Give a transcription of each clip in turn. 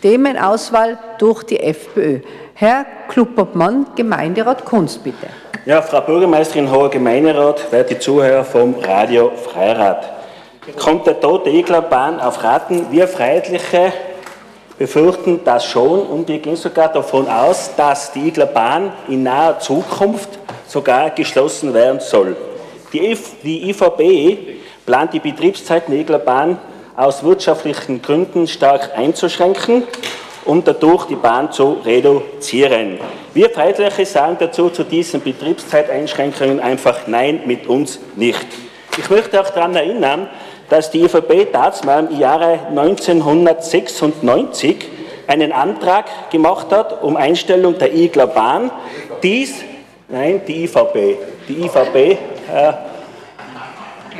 Themenauswahl durch die FPÖ. Herr Kluppertmann, Gemeinderat Kunst, bitte. Ja, Frau Bürgermeisterin, hoher Gemeinderat, werte Zuhörer vom Radio Freirad. Kommt der Tod der Eglerbahn auf Raten? Wir Freiheitliche befürchten das schon und wir gehen sogar davon aus, dass die Eglerbahn in naher Zukunft sogar geschlossen werden soll. Die, die IVB plant die Betriebszeiten der Eglerbahn aus wirtschaftlichen Gründen stark einzuschränken um dadurch die Bahn zu reduzieren. Wir Freiheitliche sagen dazu zu diesen Betriebszeiteinschränkungen einfach Nein, mit uns nicht. Ich möchte auch daran erinnern, dass die ÖVP damals im Jahre 1996 einen Antrag gemacht hat um Einstellung der Igler Bahn. Dies, nein, die IVB, die IVB, äh,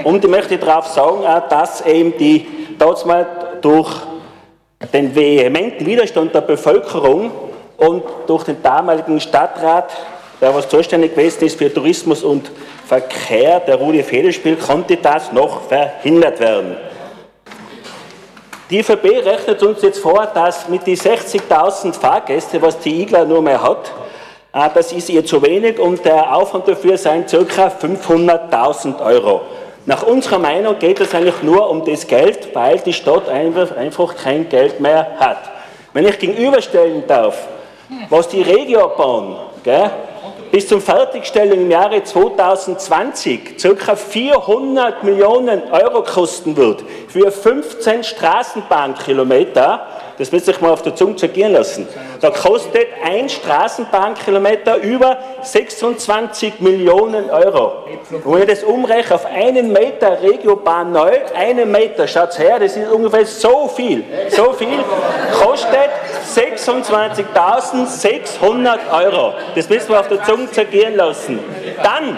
und ich möchte darauf sagen, dass eben die damals durch den vehementen Widerstand der Bevölkerung und durch den damaligen Stadtrat, der was zuständig gewesen ist für Tourismus und Verkehr, der Rudi Federspiel, konnte das noch verhindert werden. Die ÖVP rechnet uns jetzt vor, dass mit den 60.000 Fahrgästen, was die Igler nur mehr hat, äh, das ist ihr zu wenig und der Aufwand dafür sind ca. 500.000 Euro. Nach unserer Meinung geht es eigentlich nur um das Geld, weil die Stadt einfach kein Geld mehr hat. Wenn ich gegenüberstellen darf, was die Regiobahn gell, bis zum Fertigstellung im Jahre 2020 ca. 400 Millionen Euro kosten wird für 15 Straßenbahnkilometer, das wird sich mal auf der Zunge zergehen lassen. Da kostet ein Straßenbahnkilometer über 26 Millionen Euro. Und wenn ich das umrechne auf einen Meter Regiobahn neu, einen Meter, schaut her, das ist ungefähr so viel. So viel kostet 26.600 Euro. Das müssen wir auf der Zunge zergehen lassen. Dann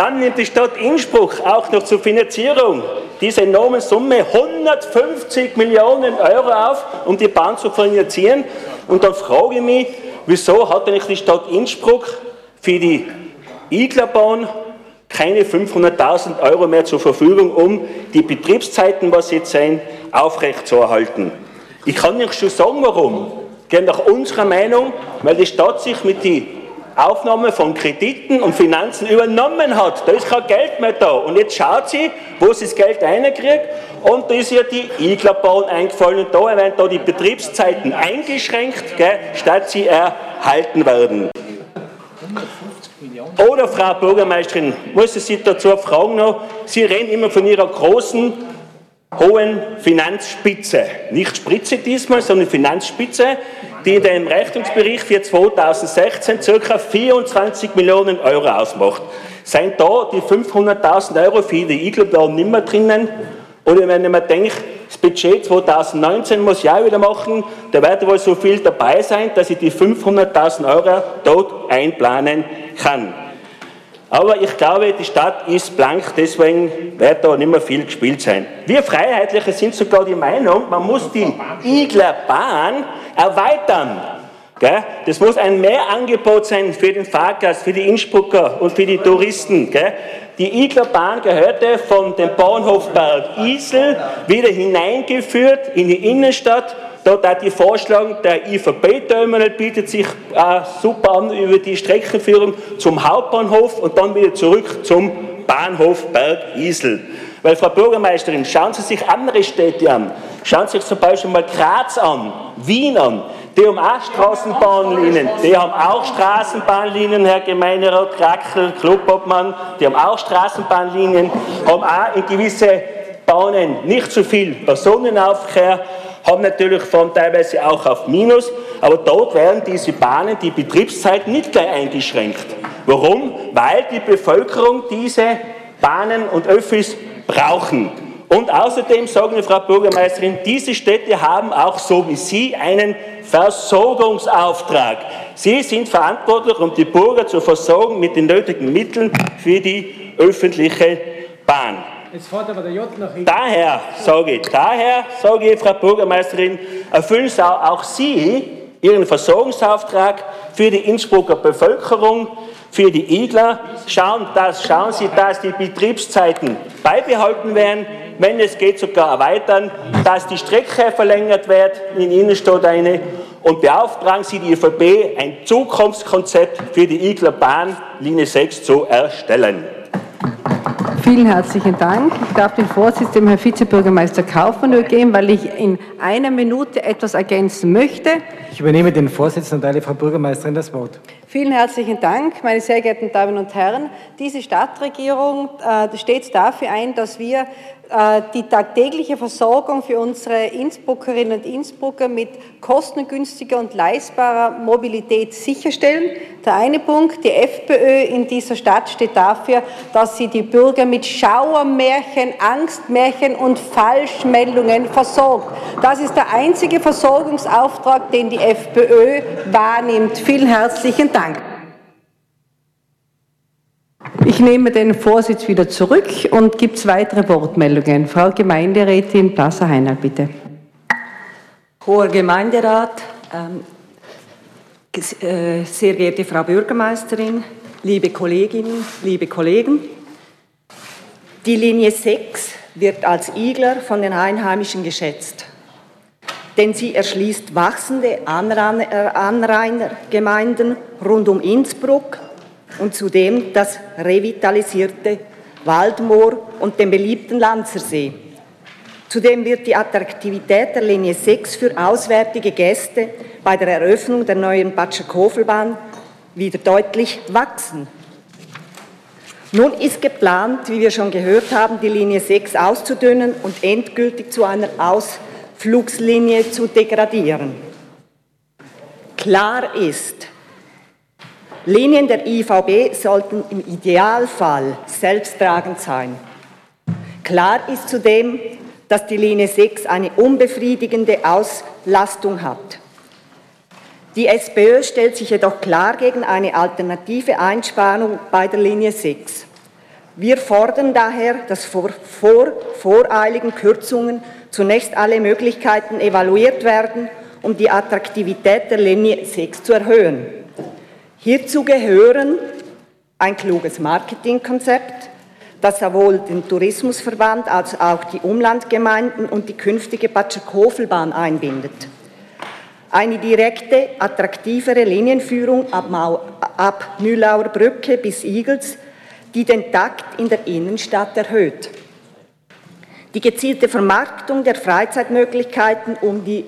dann nimmt die Stadt Innsbruck auch noch zur Finanzierung diese enorme Summe 150 Millionen Euro auf, um die Bahn zu finanzieren. Und dann frage ich mich, wieso hat eigentlich die Stadt Innsbruck für die Iglerbahn keine 500.000 Euro mehr zur Verfügung, um die Betriebszeiten, was jetzt sein, aufrechtzuerhalten. Ich kann nicht schon sagen, warum. Nach unserer Meinung, weil die Stadt sich mit den Aufnahme von Krediten und Finanzen übernommen hat. Da ist kein Geld mehr da. Und jetzt schaut sie, wo sie das Geld reinkriegt. Und da ist ihr die Iglerbahn eingefallen. Und da werden da die Betriebszeiten eingeschränkt, gell, statt sie erhalten werden. Oder Frau Bürgermeisterin, muss ich Sie dazu fragen noch, Sie reden immer von Ihrer großen, hohen Finanzspitze. Nicht Spritze diesmal, sondern Finanzspitze die in dem Rechnungsbericht für 2016 ca. 24 Millionen Euro ausmacht. Seien da die 500.000 Euro für die Igelbahn nicht mehr drinnen? Oder wenn ich mir denke, das Budget 2019 muss ich auch wieder machen, da wird wohl so viel dabei sein, dass ich die 500.000 Euro dort einplanen kann. Aber ich glaube, die Stadt ist blank, deswegen wird da nicht mehr viel gespielt sein. Wir Freiheitliche sind sogar die Meinung, man muss die Igler Bahn erweitern. Das muss ein Mehrangebot sein für den Fahrgast, für die Innsbrucker und für die Touristen. Die Igler Bahn gehörte von dem Bahnhof Berg Isel wieder hineingeführt in die Innenstadt Dort hat die vorschlagen, der IVB-Terminal bietet sich äh, super an über die Streckenführung zum Hauptbahnhof und dann wieder zurück zum Bahnhof Berg-Isel. Weil, Frau Bürgermeisterin, schauen Sie sich andere Städte an. Schauen Sie sich zum Beispiel mal Graz an, Wien an. Die haben auch Straßenbahnlinien. Die haben auch Straßenbahnlinien, Herr Gemeinderat Krackel, Klubobmann. Die haben auch Straßenbahnlinien, haben auch in gewisse Bahnen nicht so viel Personenaufkehr haben natürlich von teilweise auch auf Minus, aber dort werden diese Bahnen, die Betriebszeit nicht gleich eingeschränkt. Warum? Weil die Bevölkerung diese Bahnen und Öffis brauchen. Und außerdem sagen die Frau Bürgermeisterin, diese Städte haben auch so wie Sie einen Versorgungsauftrag. Sie sind verantwortlich, um die Bürger zu versorgen mit den nötigen Mitteln für die öffentliche Bahn. Jetzt fährt aber der. Daher sage ich, daher sage ich, Frau Bürgermeisterin, erfüllen Sie auch Sie Ihren Versorgungsauftrag für die Innsbrucker Bevölkerung, für die Igler. Schauen, dass, schauen Sie, dass die Betriebszeiten beibehalten werden. wenn es geht sogar erweitern, dass die Strecke verlängert wird in Innenstadt eine und beauftragen Sie die ÖVP, ein Zukunftskonzept für die Igler Bahn Linie 6 zu erstellen. Vielen herzlichen Dank. Ich darf den Vorsitz dem Herrn Vizebürgermeister Kaufmann übergeben, weil ich in einer Minute etwas ergänzen möchte. Ich übernehme den Vorsitz und teile Frau Bürgermeisterin das Wort. Vielen herzlichen Dank, meine sehr geehrten Damen und Herren. Diese Stadtregierung äh, steht dafür ein, dass wir die tagtägliche Versorgung für unsere Innsbruckerinnen und Innsbrucker mit kostengünstiger und leistbarer Mobilität sicherstellen. Der eine Punkt, die FPÖ in dieser Stadt steht dafür, dass sie die Bürger mit Schauermärchen, Angstmärchen und Falschmeldungen versorgt. Das ist der einzige Versorgungsauftrag, den die FPÖ wahrnimmt. Vielen herzlichen Dank. Ich nehme den Vorsitz wieder zurück und gibt es weitere Wortmeldungen. Frau Gemeinderätin Plaser-Heinal, bitte. Hoher Gemeinderat, ähm, äh, sehr geehrte Frau Bürgermeisterin, liebe Kolleginnen, liebe Kollegen, die Linie 6 wird als Igler von den Einheimischen geschätzt, denn sie erschließt wachsende Anrainergemeinden rund um Innsbruck und zudem das revitalisierte Waldmoor und den beliebten Lanzersee. Zudem wird die Attraktivität der Linie 6 für auswärtige Gäste bei der Eröffnung der neuen Batscher-Kofelbahn wieder deutlich wachsen. Nun ist geplant, wie wir schon gehört haben, die Linie 6 auszudünnen und endgültig zu einer Ausflugslinie zu degradieren. Klar ist, Linien der IVB sollten im Idealfall selbsttragend sein. Klar ist zudem, dass die Linie 6 eine unbefriedigende Auslastung hat. Die SPÖ stellt sich jedoch klar gegen eine alternative Einsparung bei der Linie 6. Wir fordern daher, dass vor, vor voreiligen Kürzungen zunächst alle Möglichkeiten evaluiert werden, um die Attraktivität der Linie 6 zu erhöhen. Hierzu gehören ein kluges Marketingkonzept, das sowohl den Tourismusverband als auch die Umlandgemeinden und die künftige Batscher-Kofelbahn einbindet. Eine direkte, attraktivere Linienführung ab, Mau ab Mühlauer Brücke bis Igels, die den Takt in der Innenstadt erhöht. Die gezielte Vermarktung der Freizeitmöglichkeiten um die,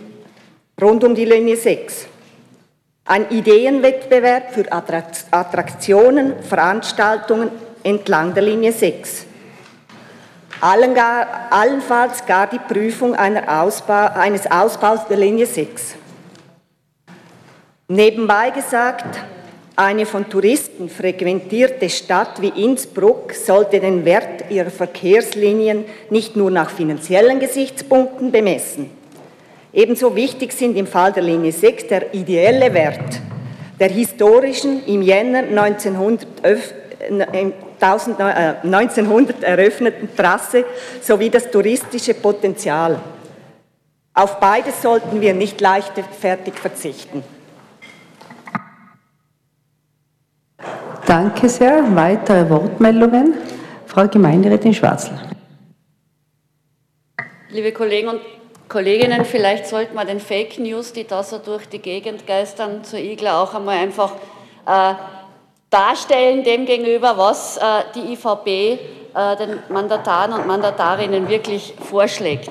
rund um die Linie 6 ein Ideenwettbewerb für Attraktionen, Veranstaltungen entlang der Linie 6. allenfalls gar die Prüfung Ausbau, eines Ausbaus der Linie 6. Nebenbei gesagt, eine von Touristen frequentierte Stadt wie Innsbruck sollte den Wert ihrer Verkehrslinien nicht nur nach finanziellen Gesichtspunkten bemessen Ebenso wichtig sind im Fall der Linie 6 der ideelle Wert der historischen im Jänner 1900, äh, 1900 eröffneten Trasse sowie das touristische Potenzial. Auf beides sollten wir nicht leichtfertig verzichten. Danke sehr. Weitere Wortmeldungen? Frau Gemeinderätin Schwarzl. Liebe Kollegen und Kolleginnen, vielleicht sollten wir den Fake News, die da so durch die Gegend geistern, zu Igler auch einmal einfach äh, darstellen, dem gegenüber, was äh, die IVB äh, den Mandataren und Mandatarinnen wirklich vorschlägt.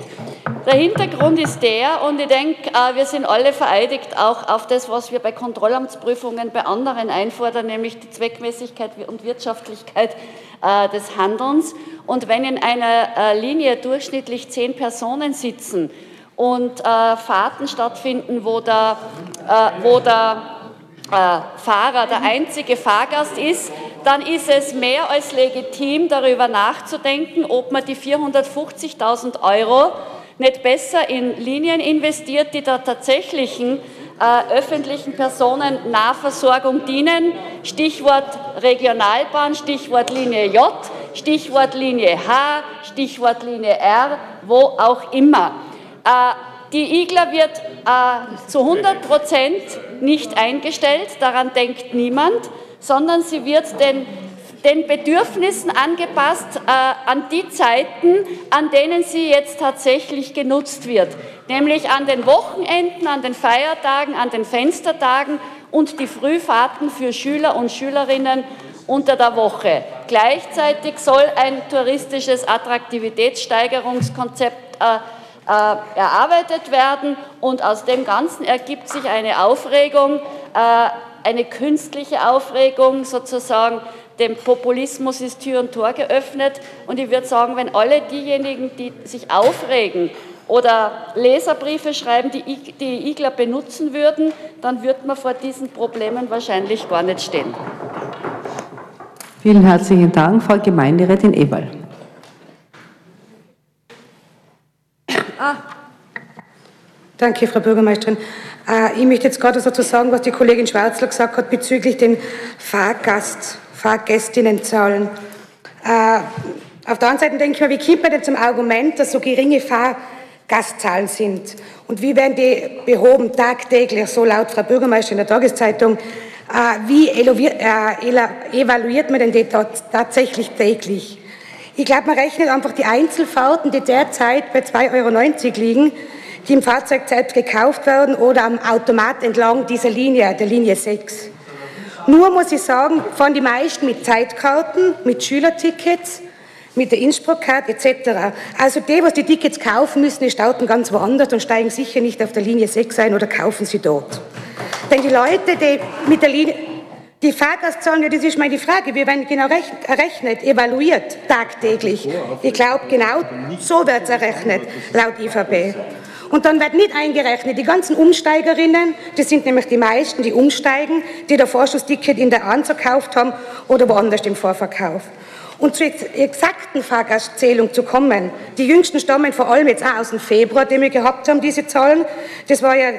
Der Hintergrund ist der, und ich denke, äh, wir sind alle vereidigt auch auf das, was wir bei Kontrollamtsprüfungen bei anderen einfordern, nämlich die Zweckmäßigkeit und Wirtschaftlichkeit äh, des Handelns. Und wenn in einer äh, Linie durchschnittlich zehn Personen sitzen, und äh, Fahrten stattfinden, wo der, äh, wo der äh, Fahrer der einzige Fahrgast ist, dann ist es mehr als legitim, darüber nachzudenken, ob man die 450.000 Euro nicht besser in Linien investiert, die der tatsächlichen äh, öffentlichen Personennahversorgung dienen. Stichwort Regionalbahn, Stichwort Linie J, Stichwort Linie H, Stichwort Linie R, wo auch immer. Äh, die Igler wird äh, zu 100 Prozent nicht eingestellt, daran denkt niemand, sondern sie wird den den Bedürfnissen angepasst äh, an die Zeiten, an denen sie jetzt tatsächlich genutzt wird, nämlich an den Wochenenden, an den Feiertagen, an den Fenstertagen und die Frühfahrten für Schüler und Schülerinnen unter der Woche. Gleichzeitig soll ein touristisches Attraktivitätssteigerungskonzept äh, erarbeitet werden und aus dem Ganzen ergibt sich eine Aufregung, äh, eine künstliche Aufregung sozusagen, dem Populismus ist Tür und Tor geöffnet. Und ich würde sagen, wenn alle diejenigen, die sich aufregen oder Leserbriefe schreiben, die, die Igler benutzen würden, dann würde man vor diesen Problemen wahrscheinlich gar nicht stehen. Vielen herzlichen Dank, Frau Gemeinderätin Eberl. Danke, Frau Bürgermeisterin. Äh, ich möchte jetzt gerade dazu sagen, was die Kollegin Schwarzler gesagt hat bezüglich den Fahrgast Fahrgästinnenzahlen. Äh, auf der anderen Seite denke ich mir, wie kommt man denn zum Argument, dass so geringe Fahrgastzahlen sind? Und wie werden die behoben tagtäglich, so laut Frau Bürgermeisterin in der Tageszeitung? Äh, wie evaluiert man denn die tatsächlich täglich? Ich glaube, man rechnet einfach die Einzelfahrten, die derzeit bei 2,90 Euro liegen, die im Fahrzeug selbst gekauft werden oder am Automat entlang dieser Linie, der Linie 6. Nur muss ich sagen, fahren die meisten mit Zeitkarten, mit Schülertickets, mit der Innsbruck-Card etc. Also die, was die Tickets kaufen müssen, die starten ganz woanders und steigen sicher nicht auf der Linie 6 ein oder kaufen sie dort. Denn die Leute, die mit der Linie, die Fahrgastzahlen, ja, das ist meine Frage, wie werden genau errechnet, evaluiert, tagtäglich. Ich glaube, genau so wird es errechnet, laut IVB. Und dann wird nicht eingerechnet, die ganzen Umsteigerinnen, das sind nämlich die meisten, die umsteigen, die der Vorschussticket in der Anzahl gekauft haben oder woanders im Vorverkauf. Und zur exakten Fahrgastzählung zu kommen, die jüngsten stammen vor allem jetzt auch aus dem Februar, den wir gehabt haben, diese Zahlen. Das war ja,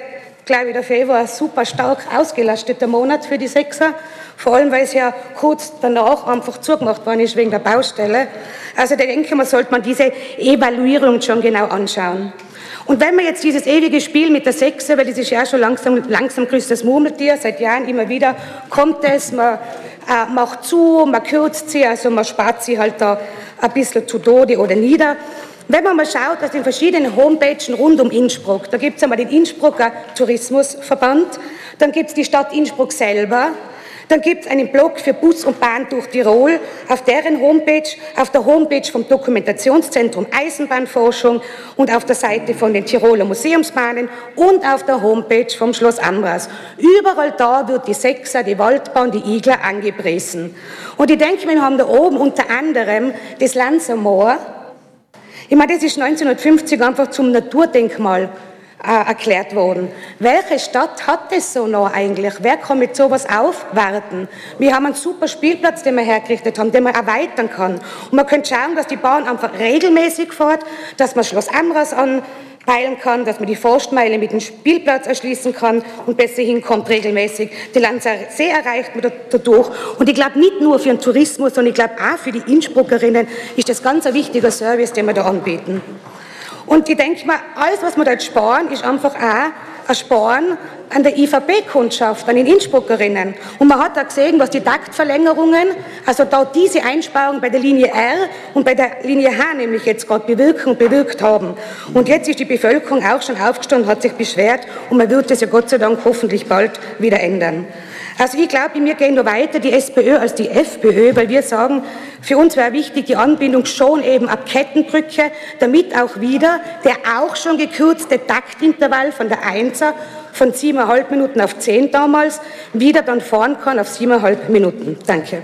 glaube ich, der Februar super stark ausgelasteter Monat für die Sechser. Vor allem, weil es ja kurz danach einfach zugemacht worden ist wegen der Baustelle. Also da denke ich mal, sollte man diese Evaluierung schon genau anschauen. Und wenn man jetzt dieses ewige Spiel mit der Sechse, weil das ist ja schon langsam, langsam grüßt das Murmeltier, seit Jahren immer wieder kommt es, man äh, macht zu, man kürzt sie, also man spart sie halt da ein bisschen zu Tode oder nieder. Wenn man mal schaut, aus den verschiedenen Homepages rund um Innsbruck, da gibt es einmal den Innsbrucker Tourismusverband, dann gibt es die Stadt Innsbruck selber, dann gibt es einen Blog für Bus und Bahn durch Tirol auf deren Homepage, auf der Homepage vom Dokumentationszentrum Eisenbahnforschung und auf der Seite von den Tiroler Museumsbahnen und auf der Homepage vom Schloss Ambras. Überall da wird die Sechser, die Waldbahn, die Igler angepriesen. Und ich denke, wir haben da oben unter anderem das Lanzer Moor. Ich meine, das ist 1950 einfach zum Naturdenkmal äh, erklärt worden. Welche Stadt hat das so noch eigentlich? Wer kann mit sowas aufwarten? Wir haben einen super Spielplatz, den wir hergerichtet haben, den man erweitern kann. Und man könnte schauen, dass die Bahn einfach regelmäßig fährt, dass man Schloss Amras anpeilen kann, dass man die Forstmeile mit dem Spielplatz erschließen kann und besser hinkommt regelmäßig. Die Lanzer See erreicht man dadurch. Und ich glaube, nicht nur für den Tourismus, sondern ich glaube auch für die Innsbruckerinnen ist das ganz ein wichtiger Service, den wir da anbieten. Und ich denke mal, alles, was wir dort sparen, ist einfach auch ein Sparen an der IVB-Kundschaft, an den Innsbruckerinnen. Und man hat da gesehen, was die Taktverlängerungen, also da diese Einsparung bei der Linie R und bei der Linie H nämlich jetzt gerade bewirken und bewirkt haben. Und jetzt ist die Bevölkerung auch schon aufgestanden, hat sich beschwert und man wird das ja Gott sei Dank hoffentlich bald wieder ändern. Also ich glaube, wir gehen noch weiter, die SPÖ als die FPÖ, weil wir sagen, für uns wäre wichtig die Anbindung schon eben ab Kettenbrücke, damit auch wieder der auch schon gekürzte Taktintervall von der 1er von siebeneinhalb Minuten auf zehn damals wieder dann fahren kann auf siebeneinhalb Minuten. Danke.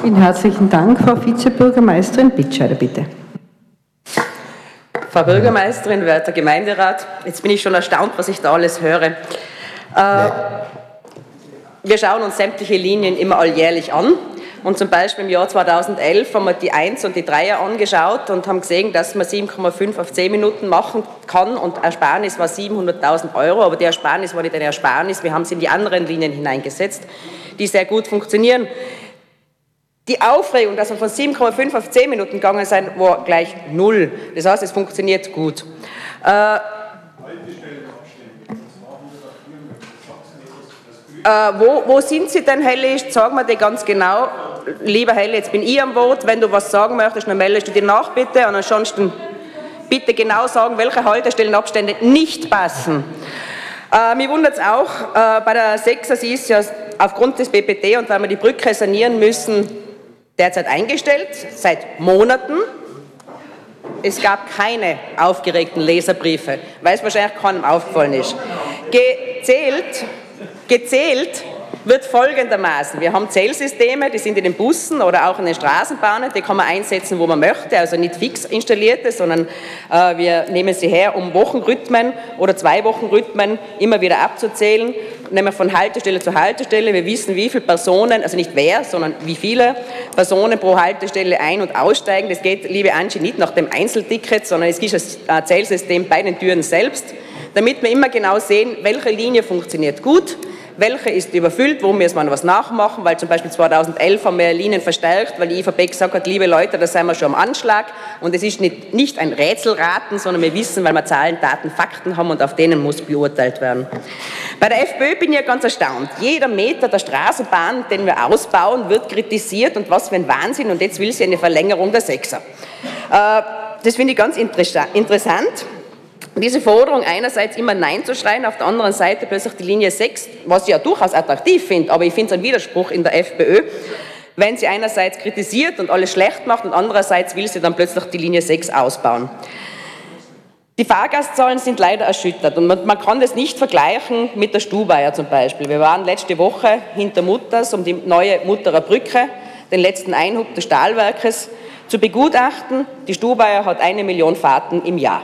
Vielen herzlichen Dank, Frau Vizebürgermeisterin Bitscheider, bitte. Frau Bürgermeisterin, werter Gemeinderat, jetzt bin ich schon erstaunt, was ich da alles höre. Äh, wir schauen uns sämtliche Linien immer alljährlich an. Und zum Beispiel im Jahr 2011 haben wir die 1 und die 3er angeschaut und haben gesehen, dass man 7,5 auf 10 Minuten machen kann und Ersparnis war 700.000 Euro, aber die Ersparnis war nicht eine Ersparnis, wir haben sie in die anderen Linien hineingesetzt, die sehr gut funktionieren. Die Aufregung, dass wir von 7,5 auf 10 Minuten gegangen sind, war gleich null. Das heißt, es funktioniert gut. Äh, Äh, wo, wo, sind Sie denn, Licht? Sagen wir dir ganz genau. lieber Helle, jetzt bin ich am Wort, wenn du was sagen möchtest, dann meldest du dir nach bitte und ansonsten bitte genau sagen, welche Haltestellenabstände nicht passen. Äh, mir wundert es auch, äh, bei der 6 sie ist ja aufgrund des BPT und weil wir die Brücke sanieren müssen, derzeit eingestellt, seit Monaten. Es gab keine aufgeregten Leserbriefe, weil es wahrscheinlich keinem aufgefallen ist. Gezählt, gezählt wird folgendermaßen. Wir haben Zählsysteme, die sind in den Bussen oder auch in den Straßenbahnen, die kann man einsetzen, wo man möchte, also nicht fix installierte, sondern äh, wir nehmen sie her, um Wochenrhythmen oder zwei Wochenrhythmen immer wieder abzuzählen, nehmen von Haltestelle zu Haltestelle. Wir wissen, wie viele Personen, also nicht wer, sondern wie viele Personen pro Haltestelle ein- und aussteigen. Das geht, liebe Angie, nicht nach dem Einzelticket, sondern es gibt ein Zählsystem bei den Türen selbst, damit wir immer genau sehen, welche Linie funktioniert gut, welche ist überfüllt, wo müssen wir was nachmachen, weil zum Beispiel 2011 haben wir Linien verstärkt, weil die IVP gesagt hat, liebe Leute, da sind wir schon am Anschlag und es ist nicht, nicht ein Rätselraten, sondern wir wissen, weil wir Zahlen, Daten, Fakten haben und auf denen muss beurteilt werden. Bei der FPÖ bin ich ja ganz erstaunt. Jeder Meter der Straßenbahn, den wir ausbauen, wird kritisiert und was für ein Wahnsinn und jetzt will sie eine Verlängerung der Sechser. Äh, das finde ich ganz interessant. Diese Forderung einerseits immer Nein zu schreien, auf der anderen Seite plötzlich die Linie 6, was ich ja durchaus attraktiv finde, aber ich finde es ein Widerspruch in der FPÖ, wenn sie einerseits kritisiert und alles schlecht macht und andererseits will sie dann plötzlich die Linie 6 ausbauen. Die Fahrgastzahlen sind leider erschüttert und man, man kann das nicht vergleichen mit der Stubaier zum Beispiel. Wir waren letzte Woche hinter Mutters um die neue Mutterer Brücke, den letzten Einhub des Stahlwerkes, zu begutachten. Die Stubaier hat eine Million Fahrten im Jahr.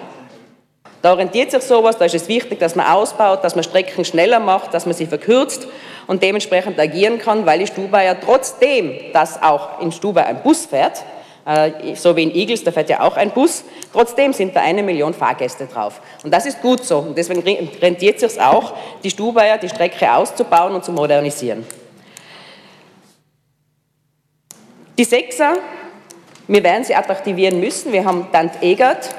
Da orientiert sich sowas, da ist es wichtig, dass man ausbaut, dass man Strecken schneller macht, dass man sie verkürzt und dementsprechend agieren kann, weil die Stubai ja trotzdem, dass auch in Stubai ein Bus fährt, äh, so wie in Igels, da fährt ja auch ein Bus, trotzdem sind da eine Million Fahrgäste drauf. Und das ist gut so und deswegen rentiert sich auch, die Stubaier die Strecke auszubauen und zu modernisieren. Die Sechser, wir werden sie attraktivieren müssen. Wir haben Dant Egert,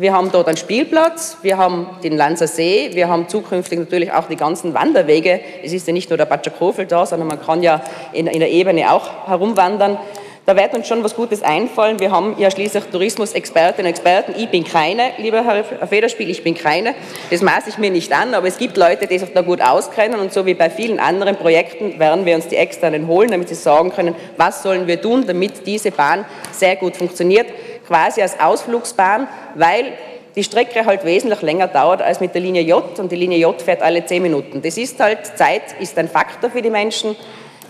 wir haben dort einen Spielplatz, wir haben den Lanzer See, wir haben zukünftig natürlich auch die ganzen Wanderwege. Es ist ja nicht nur der Batschakofel da, sondern man kann ja in, in der Ebene auch herumwandern. Da wird uns schon was Gutes einfallen. Wir haben ja schließlich Tourismusexpertinnen und Experten. Ich bin keine, lieber Herr Federspiel, ich bin keine. Das maße ich mir nicht an, aber es gibt Leute, die sich da gut auskennen und so wie bei vielen anderen Projekten werden wir uns die externen holen, damit sie sagen können, was sollen wir tun, damit diese Bahn sehr gut funktioniert quasi als Ausflugsbahn, weil die Strecke halt wesentlich länger dauert als mit der Linie J und die Linie J fährt alle zehn Minuten. Das ist halt, Zeit ist ein Faktor für die Menschen.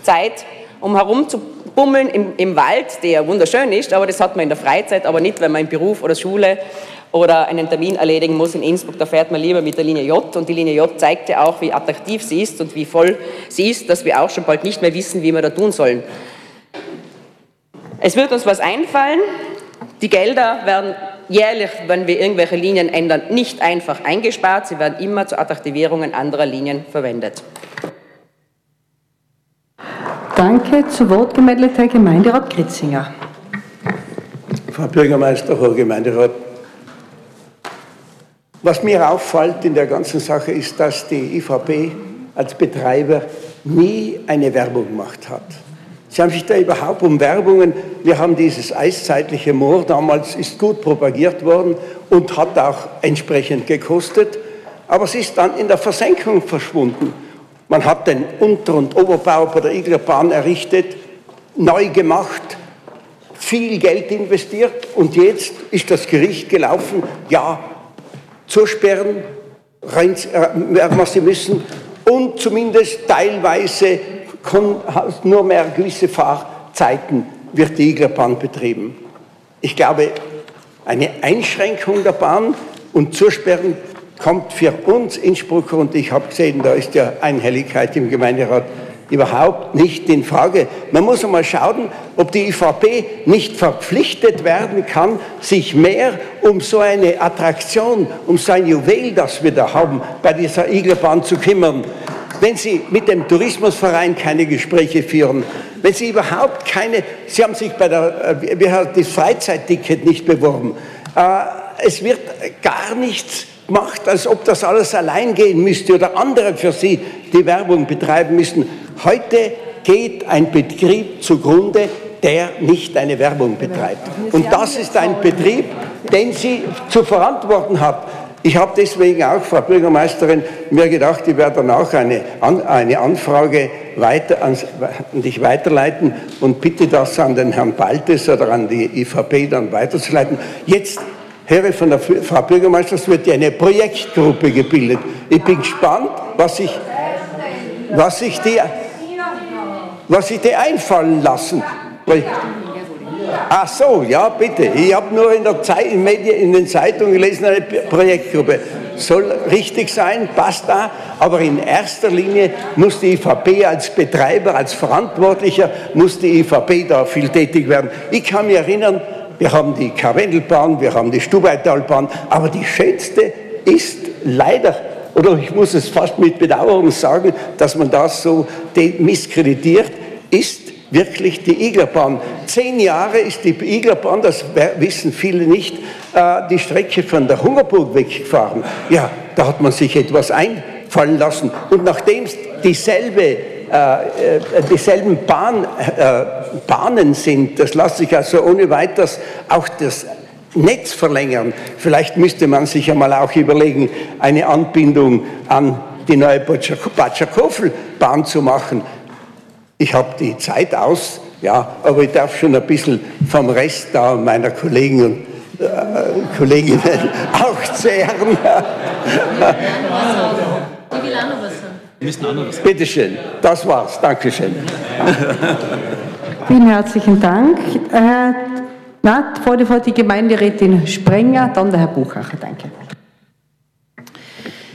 Zeit, um herumzubummeln im, im Wald, der wunderschön ist, aber das hat man in der Freizeit, aber nicht, wenn man im Beruf oder Schule oder einen Termin erledigen muss in Innsbruck, da fährt man lieber mit der Linie J und die Linie J zeigt ja auch, wie attraktiv sie ist und wie voll sie ist, dass wir auch schon bald nicht mehr wissen, wie wir da tun sollen. Es wird uns was einfallen, die Gelder werden jährlich, wenn wir irgendwelche Linien ändern, nicht einfach eingespart, sie werden immer zur Attraktivierung anderer Linien verwendet. Danke. Zu Wort gemeldet Herr Gemeinderat Kritzinger. Frau Bürgermeister, Herr Gemeinderat, was mir auffällt in der ganzen Sache ist, dass die IVP als Betreiber nie eine Werbung gemacht hat. Sie haben sich da überhaupt um Werbungen, wir haben dieses eiszeitliche Moor, damals ist gut propagiert worden und hat auch entsprechend gekostet, aber es ist dann in der Versenkung verschwunden. Man hat den Unter- und Oberbau bei der Iglerbahn errichtet, neu gemacht, viel Geld investiert und jetzt ist das Gericht gelaufen, ja, zusperren, rein, äh, sie müssen und zumindest teilweise nur mehr gewisse Fahrzeiten wird die Iglerbahn betrieben. Ich glaube, eine Einschränkung der Bahn und Zusperren kommt für uns Innsbrucker, und ich habe gesehen, da ist ja Einhelligkeit im Gemeinderat, überhaupt nicht in Frage. Man muss einmal schauen, ob die IVP nicht verpflichtet werden kann, sich mehr um so eine Attraktion, um so ein Juwel, das wir da haben, bei dieser Iglerbahn zu kümmern wenn Sie mit dem Tourismusverein keine Gespräche führen, wenn Sie überhaupt keine, Sie haben sich bei der, äh, wie hat das Freizeitticket nicht beworben, äh, es wird gar nichts gemacht, als ob das alles allein gehen müsste oder andere für Sie die Werbung betreiben müssen. Heute geht ein Betrieb zugrunde, der nicht eine Werbung betreibt. Und das ist ein Betrieb, den Sie zu verantworten haben. Ich habe deswegen auch, Frau Bürgermeisterin, mir gedacht, ich werde dann auch eine, eine Anfrage weiter an, an dich weiterleiten und bitte das an den Herrn Baltes oder an die IVP dann weiterzuleiten. Jetzt höre von der Frau Bürgermeisterin, es wird eine Projektgruppe gebildet. Ich bin gespannt, was sich was ich dir, was ich dir einfallen lassen. Ach so, ja, bitte. Ich habe nur in, der Zeit, in, Medien, in den Zeitungen gelesen, eine Projektgruppe. Soll richtig sein, passt da, aber in erster Linie muss die IVP als Betreiber, als Verantwortlicher, muss die IVP da viel tätig werden. Ich kann mich erinnern, wir haben die Karwendelbahn, wir haben die Stubaitalbahn, aber die schönste ist leider oder ich muss es fast mit Bedauerung sagen, dass man das so misskreditiert, ist wirklich die Iglerbahn. Zehn Jahre ist die Iglerbahn, das wissen viele nicht, äh, die Strecke von der Hungerburg weggefahren. Ja, da hat man sich etwas einfallen lassen. Und nachdem es dieselbe äh, äh, dieselben Bahn, Bahnen sind, das lässt sich also ohne weiteres auch das Netz verlängern. Vielleicht müsste man sich einmal auch überlegen, eine Anbindung an die neue Batschakofel-Bahn zu machen. Ich habe die Zeit aus, ja, aber ich darf schon ein bisschen vom Rest da meiner Kollegen und äh, Kolleginnen auch zehren. Bitte schön, das war's. Dankeschön. Vielen herzlichen Dank. Herr na, vor die Gemeinderätin Sprenger, dann der Herr Buchacher. Danke.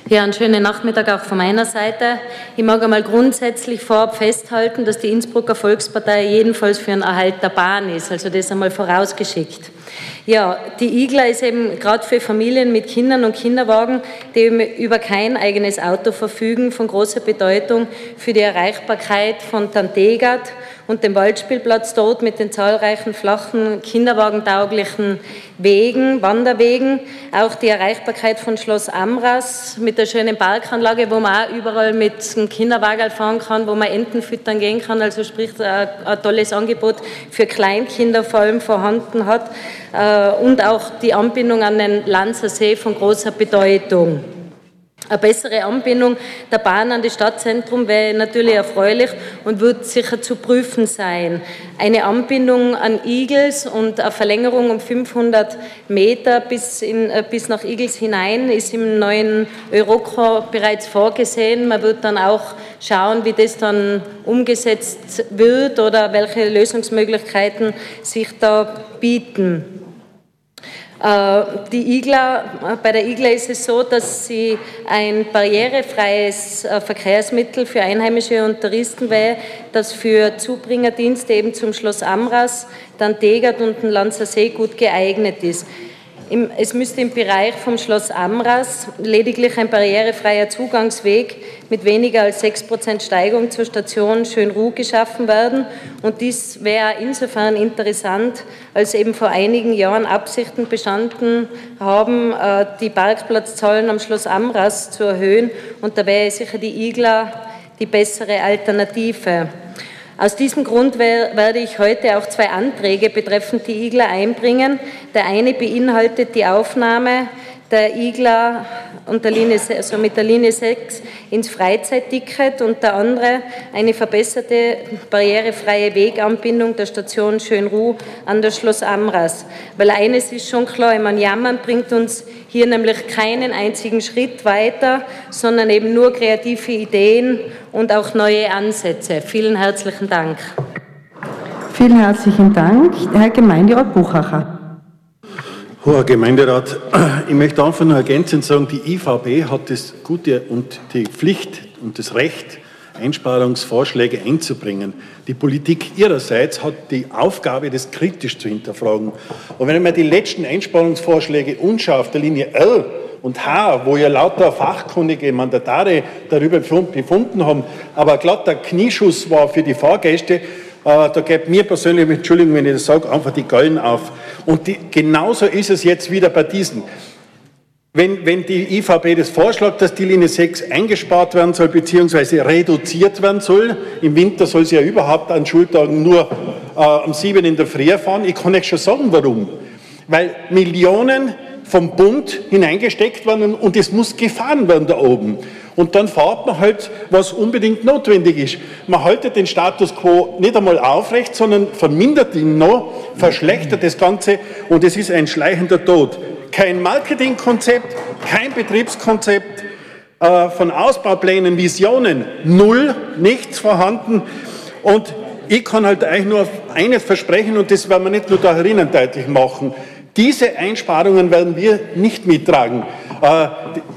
Ja, einen schönen Nachmittag auch von meiner Seite. Ich mag einmal grundsätzlich vorab festhalten, dass die Innsbrucker Volkspartei jedenfalls für einen Erhalt der Bahn ist. Also das einmal vorausgeschickt. Ja, die IGLA ist eben gerade für Familien mit Kindern und Kinderwagen, die über kein eigenes Auto verfügen, von großer Bedeutung für die Erreichbarkeit von Tantegat und dem Waldspielplatz dort mit den zahlreichen flachen, kinderwagentauglichen Wegen, Wanderwegen, auch die Erreichbarkeit von Schloss Amras mit der schönen Parkanlage, wo man auch überall mit einem Kinderwagen fahren kann, wo man Enten füttern gehen kann, also sprich ein, ein tolles Angebot für Kleinkinder vor allem vorhanden hat. Äh, und auch die Anbindung an den Lanzer See von großer Bedeutung. Eine bessere Anbindung der Bahn an das Stadtzentrum wäre natürlich erfreulich und wird sicher zu prüfen sein. Eine Anbindung an Igels und eine Verlängerung um 500 Meter bis, in, äh, bis nach Igels hinein ist im neuen Euroko bereits vorgesehen. Man wird dann auch schauen, wie das dann umgesetzt wird oder welche Lösungsmöglichkeiten sich da bieten. Äh, die IGLA, äh, bei der IGLA ist es so, dass sie ein barrierefreies äh, Verkehrsmittel für Einheimische und Touristen wäre, das für Zubringerdienste eben zum Schloss Amras, dann Degert und den Lanzer See gut geeignet ist. Es müsste im Bereich vom Schloss Amras lediglich ein barrierefreier Zugangsweg mit weniger als 6% Steigung zur Station Schönruh geschaffen werden. Und dies wäre insofern interessant, als eben vor einigen Jahren Absichten bestanden haben, äh, die Parkplatzzahlen am Schloss Amras zu erhöhen. Und da wäre sicher die Igla die bessere Alternative. Aus diesem Grund werde ich heute auch zwei Anträge betreffend die Igler einbringen. Der eine beinhaltet die Aufnahme der Igler und der Linie, also mit der Linie 6 ins Freizeitticket und der andere eine verbesserte barrierefreie Weganbindung der Station Schönruh an das Schloss Amras. Weil eines ist schon klar, ich meine, Jammern bringt uns hier nämlich keinen einzigen Schritt weiter, sondern eben nur kreative Ideen und auch neue Ansätze. Vielen herzlichen Dank. Vielen herzlichen Dank. Herr Gemeinderat Buchacher. Hoher Gemeinderat, ich möchte einfach nur ergänzend sagen, die IVB hat das Gute und die Pflicht und das Recht, Einsparungsvorschläge einzubringen. Die Politik ihrerseits hat die Aufgabe, das kritisch zu hinterfragen. Und wenn ich mir die letzten Einsparungsvorschläge anschaue auf der Linie L und H, wo ja lauter fachkundige Mandatare darüber befunden haben, aber glatt der Knieschuss war für die Fahrgäste, da geht mir persönlich, Entschuldigung, wenn ich das sage, einfach die Gallen auf. Und die, genauso ist es jetzt wieder bei diesen. wenn, wenn die IVB das vorschlägt, dass die Linie 6 eingespart werden soll, beziehungsweise reduziert werden soll, im Winter soll sie ja überhaupt an Schultagen nur äh, um 7 in der Früh fahren, ich kann euch schon sagen, warum. Weil Millionen vom Bund hineingesteckt werden und es muss gefahren werden da oben. Und dann fährt man halt, was unbedingt notwendig ist. Man haltet den Status quo nicht einmal aufrecht, sondern vermindert ihn noch, verschlechtert das Ganze und es ist ein schleichender Tod kein Marketingkonzept, kein Betriebskonzept, äh, von Ausbauplänen, Visionen, null, nichts vorhanden. Und ich kann halt eigentlich nur eines versprechen, und das werden wir nicht nur da herinnen deutlich machen. Diese Einsparungen werden wir nicht mittragen. Äh,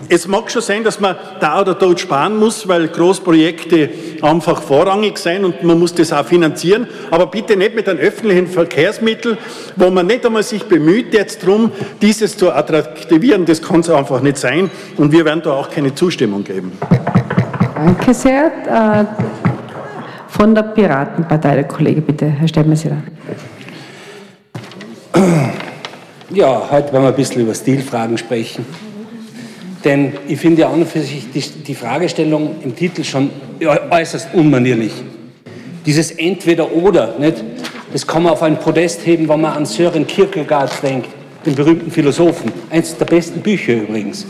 es mag schon sein, dass man da oder dort sparen muss, weil Großprojekte einfach vorrangig sein und man muss das auch finanzieren, aber bitte nicht mit einem öffentlichen Verkehrsmittel, wo man nicht einmal sich bemüht jetzt darum, dieses zu attraktivieren. Das kann es einfach nicht sein und wir werden da auch keine Zustimmung geben. Danke sehr. Äh, von der Piratenpartei, der Kollege, bitte, Herr Stemmesser. Ja, heute werden wir ein bisschen über Stilfragen sprechen. Denn ich finde ja an und für sich die, die Fragestellung im Titel schon äußerst unmanierlich. Dieses Entweder-Oder? Das kann man auf einen Podest heben, wenn man an Sören Kierkegaard denkt, den berühmten Philosophen. Eines der besten Bücher übrigens.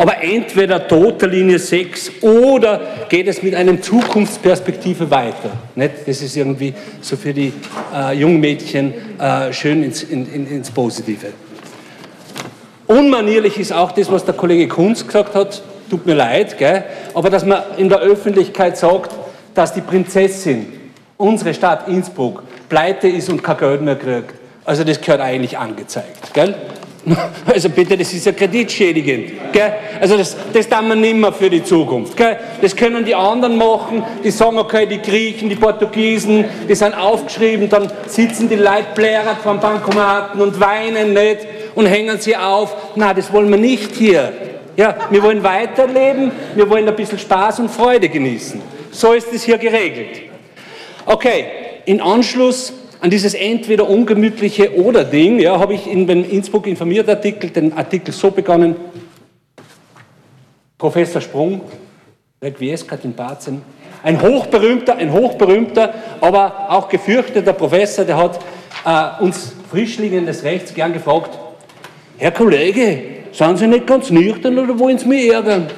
Aber entweder tote Linie 6 oder geht es mit einer Zukunftsperspektive weiter. Nicht? Das ist irgendwie so für die äh, jungen Mädchen äh, schön ins, in, in, ins Positive. Unmanierlich ist auch das, was der Kollege Kunz gesagt hat, tut mir leid, gell? aber dass man in der Öffentlichkeit sagt, dass die Prinzessin, unsere Stadt Innsbruck, pleite ist und kein Geld mehr kriegt. Also das gehört eigentlich angezeigt. Gell? Also bitte, das ist ja kreditschädigend. Gell? Also das, das tun wir nicht mehr für die Zukunft. Gell? Das können die anderen machen, die sagen, okay, die Griechen, die Portugiesen, die sind aufgeschrieben, dann sitzen die Leute bläret vom Bankomaten und weinen nicht und hängen sie auf. Na, das wollen wir nicht hier. Ja, wir wollen weiterleben, wir wollen ein bisschen Spaß und Freude genießen. So ist es hier geregelt. Okay, in Anschluss an dieses entweder ungemütliche oder Ding, ja, habe ich in dem Innsbruck informiert Artikel den Artikel so begonnen. Professor Sprung, Requiescat in Bazen, ein hochberühmter, ein hochberühmter, aber auch gefürchteter Professor, der hat äh, uns Frischlingen des Rechts gern gefragt, Herr Kollege, sind Sie nicht ganz nüchtern oder wollen Sie mich ärgern?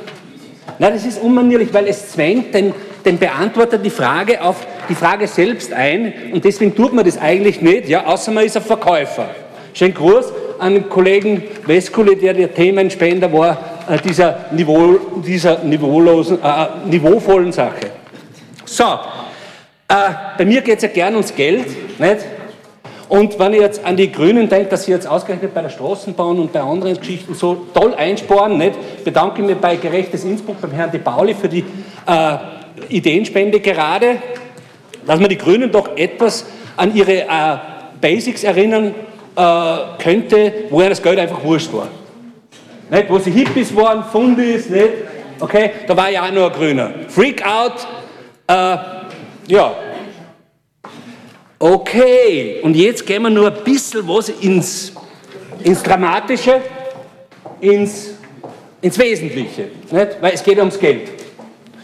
Nein, das ist unmanierlich, weil es zwängt den, den Beantworter die Frage auf die Frage selbst ein und deswegen tut man das eigentlich nicht, ja, außer man ist ein Verkäufer. Schönen Gruß an den Kollegen Weskuli, der der Themenspender war äh, dieser, Niveau, dieser niveaulosen, äh, niveauvollen Sache. So, äh, bei mir geht es ja gern ums Geld, nicht? Und wenn ich jetzt an die Grünen denke, dass sie jetzt ausgerechnet bei der Straßenbahn und bei anderen Geschichten so toll einsparen, nicht, bedanke ich mich bei Gerechtes Innsbruck beim Herrn De Pauli für die äh, Ideenspende gerade, dass man die Grünen doch etwas an ihre äh, Basics erinnern äh, könnte, wo ja das Geld einfach wurscht war. Nicht? Wo sie Hippies waren, Fundis, nicht? Okay, da war ja auch nur ein Grüner. Freak out, äh, ja, Okay, und jetzt gehen wir nur ein bisschen was ins, ins Dramatische, ins, ins Wesentliche, nicht? weil es geht ums Geld.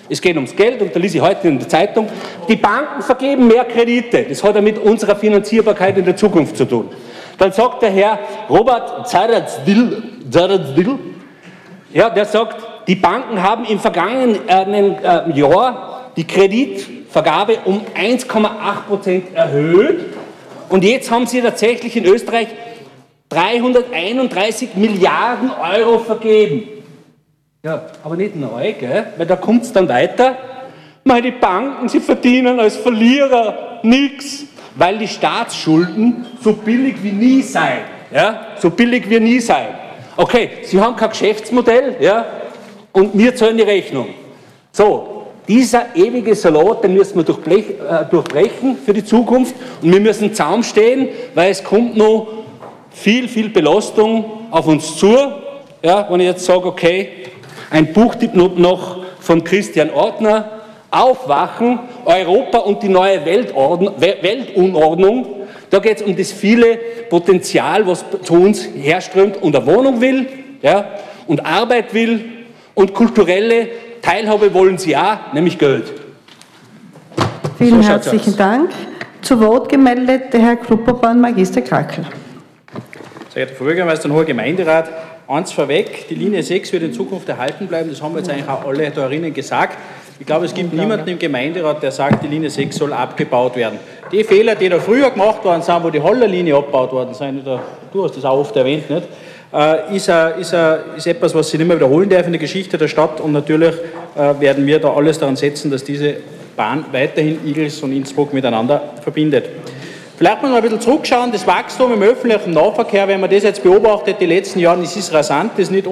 Es geht ums Geld und da lese ich heute in der Zeitung, die Banken vergeben mehr Kredite. Das hat ja mit unserer Finanzierbarkeit in der Zukunft zu tun. Dann sagt der Herr Robert Zarazdil, ja, der sagt, die Banken haben im vergangenen äh, Jahr die Kredit Vergabe um 1,8 Prozent erhöht. Und jetzt haben sie tatsächlich in Österreich 331 Milliarden Euro vergeben. Ja, aber nicht neu, gell? weil da kommt es dann weiter. Meine Banken, sie verdienen als Verlierer nichts, weil die Staatsschulden so billig wie nie seien. Ja? So billig wie nie seien. Okay, sie haben kein Geschäftsmodell ja? und wir zahlen die Rechnung. So, dieser ewige Salat, den müssen wir äh, durchbrechen für die Zukunft und wir müssen zaum stehen, weil es kommt noch viel, viel Belastung auf uns zu. Ja, wenn ich jetzt sage, okay, ein Buchtipp noch von Christian Ortner, Aufwachen, Europa und die neue Weltunordnung. Da geht es um das viele Potenzial, was zu uns herströmt und eine Wohnung will. Ja, und Arbeit will und kulturelle Teilhabe wollen sie auch, nämlich Geld. Vielen so herzlichen Dank. Zu Wort gemeldet der Herr Klupperbahn, Magister Krakel. Sehr geehrter Frau Bürgermeister und hoher Gemeinderat, eins vorweg, die Linie 6 wird in Zukunft erhalten bleiben, das haben wir jetzt eigentlich auch alle da drinnen gesagt. Ich glaube, es gibt niemanden im Gemeinderat, der sagt, die Linie 6 soll abgebaut werden. Die Fehler, die da früher gemacht worden sind, wo die Hollerlinie abgebaut worden sind, du hast das auch oft erwähnt, nicht? Äh, ist, ist, ist, etwas, was sich nicht mehr wiederholen darf in der Geschichte der Stadt. Und natürlich äh, werden wir da alles daran setzen, dass diese Bahn weiterhin Igels und Innsbruck miteinander verbindet. Vielleicht muss man ein bisschen zurückschauen, das Wachstum im öffentlichen Nahverkehr, wenn man das jetzt beobachtet, die letzten Jahre, das ist rasant, das ist nicht